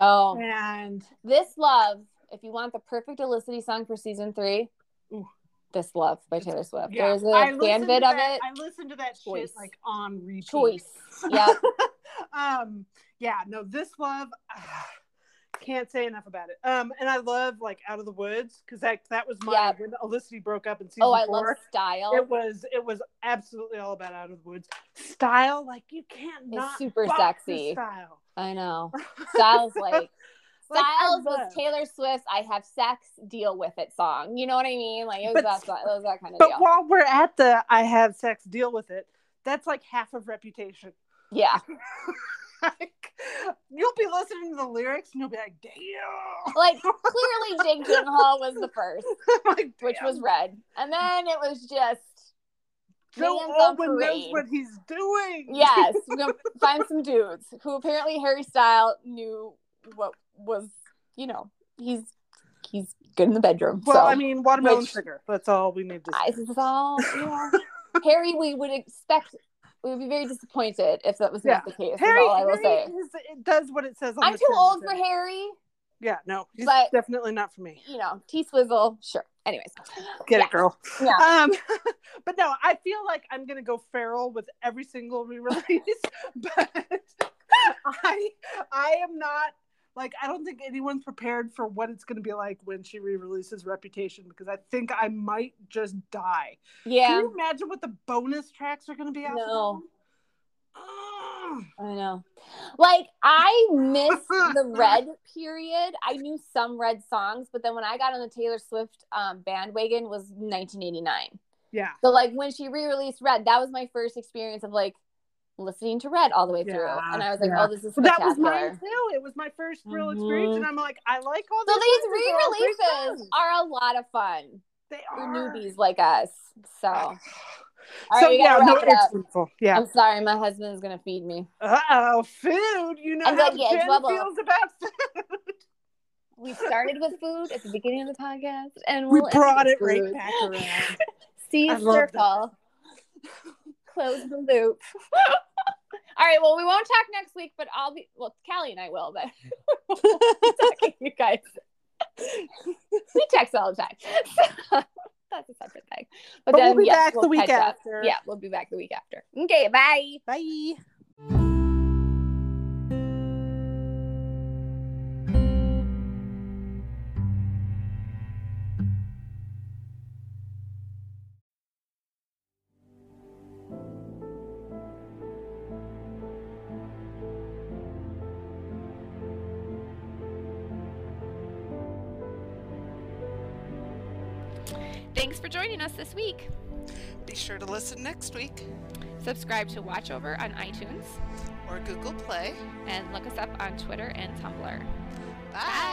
Oh, and this love. If you want the perfect Olicity song for season three, Ooh. This love by Taylor Swift. yeah, There's a fan to of it. I listened to that Choice. shit like on repeat. Choice. Yeah. um. Yeah. No. This love. ah, can't say enough about it. Um. And I love like Out of the Woods because that that was my Yeah. when Olicity broke up in season Oh, I four. love style. It was it was absolutely all about Out of the Woods style. Like you can't It's not super sexy. style. I know. Styles like Like, Styles was Taylor Swift's "I Have Sex, Deal with It" song. You know what I mean? Like it was But- that. It was that kind of But deal. while we're at the I have sex, deal with it. That's like half of Reputation. yeah. like, you'll be listening to the lyrics and you'll be like, damn. Like clearly, Jake Gyllenhaal was the first, like, which was red, and then it was just Joe Alwyn knows what he's doing. yes. Find some dudes who apparently Harry Style knew what was. You know, he's he's good in the bedroom. Well, so. I mean, watermelon which- sugar. That's all we need to I, this is all know. Harry, we would expect. We would be very disappointed if that was not the case. Harry, all I will Harry say. is- it does what it says on I'm too old for Harry. Yeah, no, he's but- definitely not for me. You know, T Swizzle. Sure. Anyways, Get Yeah. it, girl. Yeah. Um, but no, I feel like I'm gonna go feral with every single re-release, but I I am not like I don't think anyone's prepared for what it's going to be like when she re-releases Reputation because I think I might just die. Yeah. Can you imagine what the bonus tracks are going to be? After No. I know. Like I missed the red period. I knew some red songs, but then when I got on the Taylor Swift um, bandwagon was 1989. Yeah. So like when she re-released Red, that was my first experience of like listening to Red all the way through, Yeah, and I was like, yeah. "Oh, this is But that was spectacular." mine too. It was my first real experience, Mhm. and I'm like, I like all So these. these songs. They're all great re-releases are a lot of fun They are for newbies like us. So, all so right, yeah, no, it's. Yeah. I'm sorry, my husband is gonna feed me. Uh oh, food. You know I'm how get in Jen feels about food. We started with food at the beginning of the podcast, and We we'll end brought it right back around. See circle. Close the loop. All right. Well, we won't talk next week, but I'll be. Well, Callie and I will, but we'll be talking, you guys. we text all the time. That's a separate thing. But, But then we'll be yes, back the we'll week catch up. after. Yeah, we'll be back the week after. Okay. Bye. Bye. Sure to listen next week Subscribe to Watch Over on iTunes or Google Play. and look us up on Twitter and Tumblr. Bye.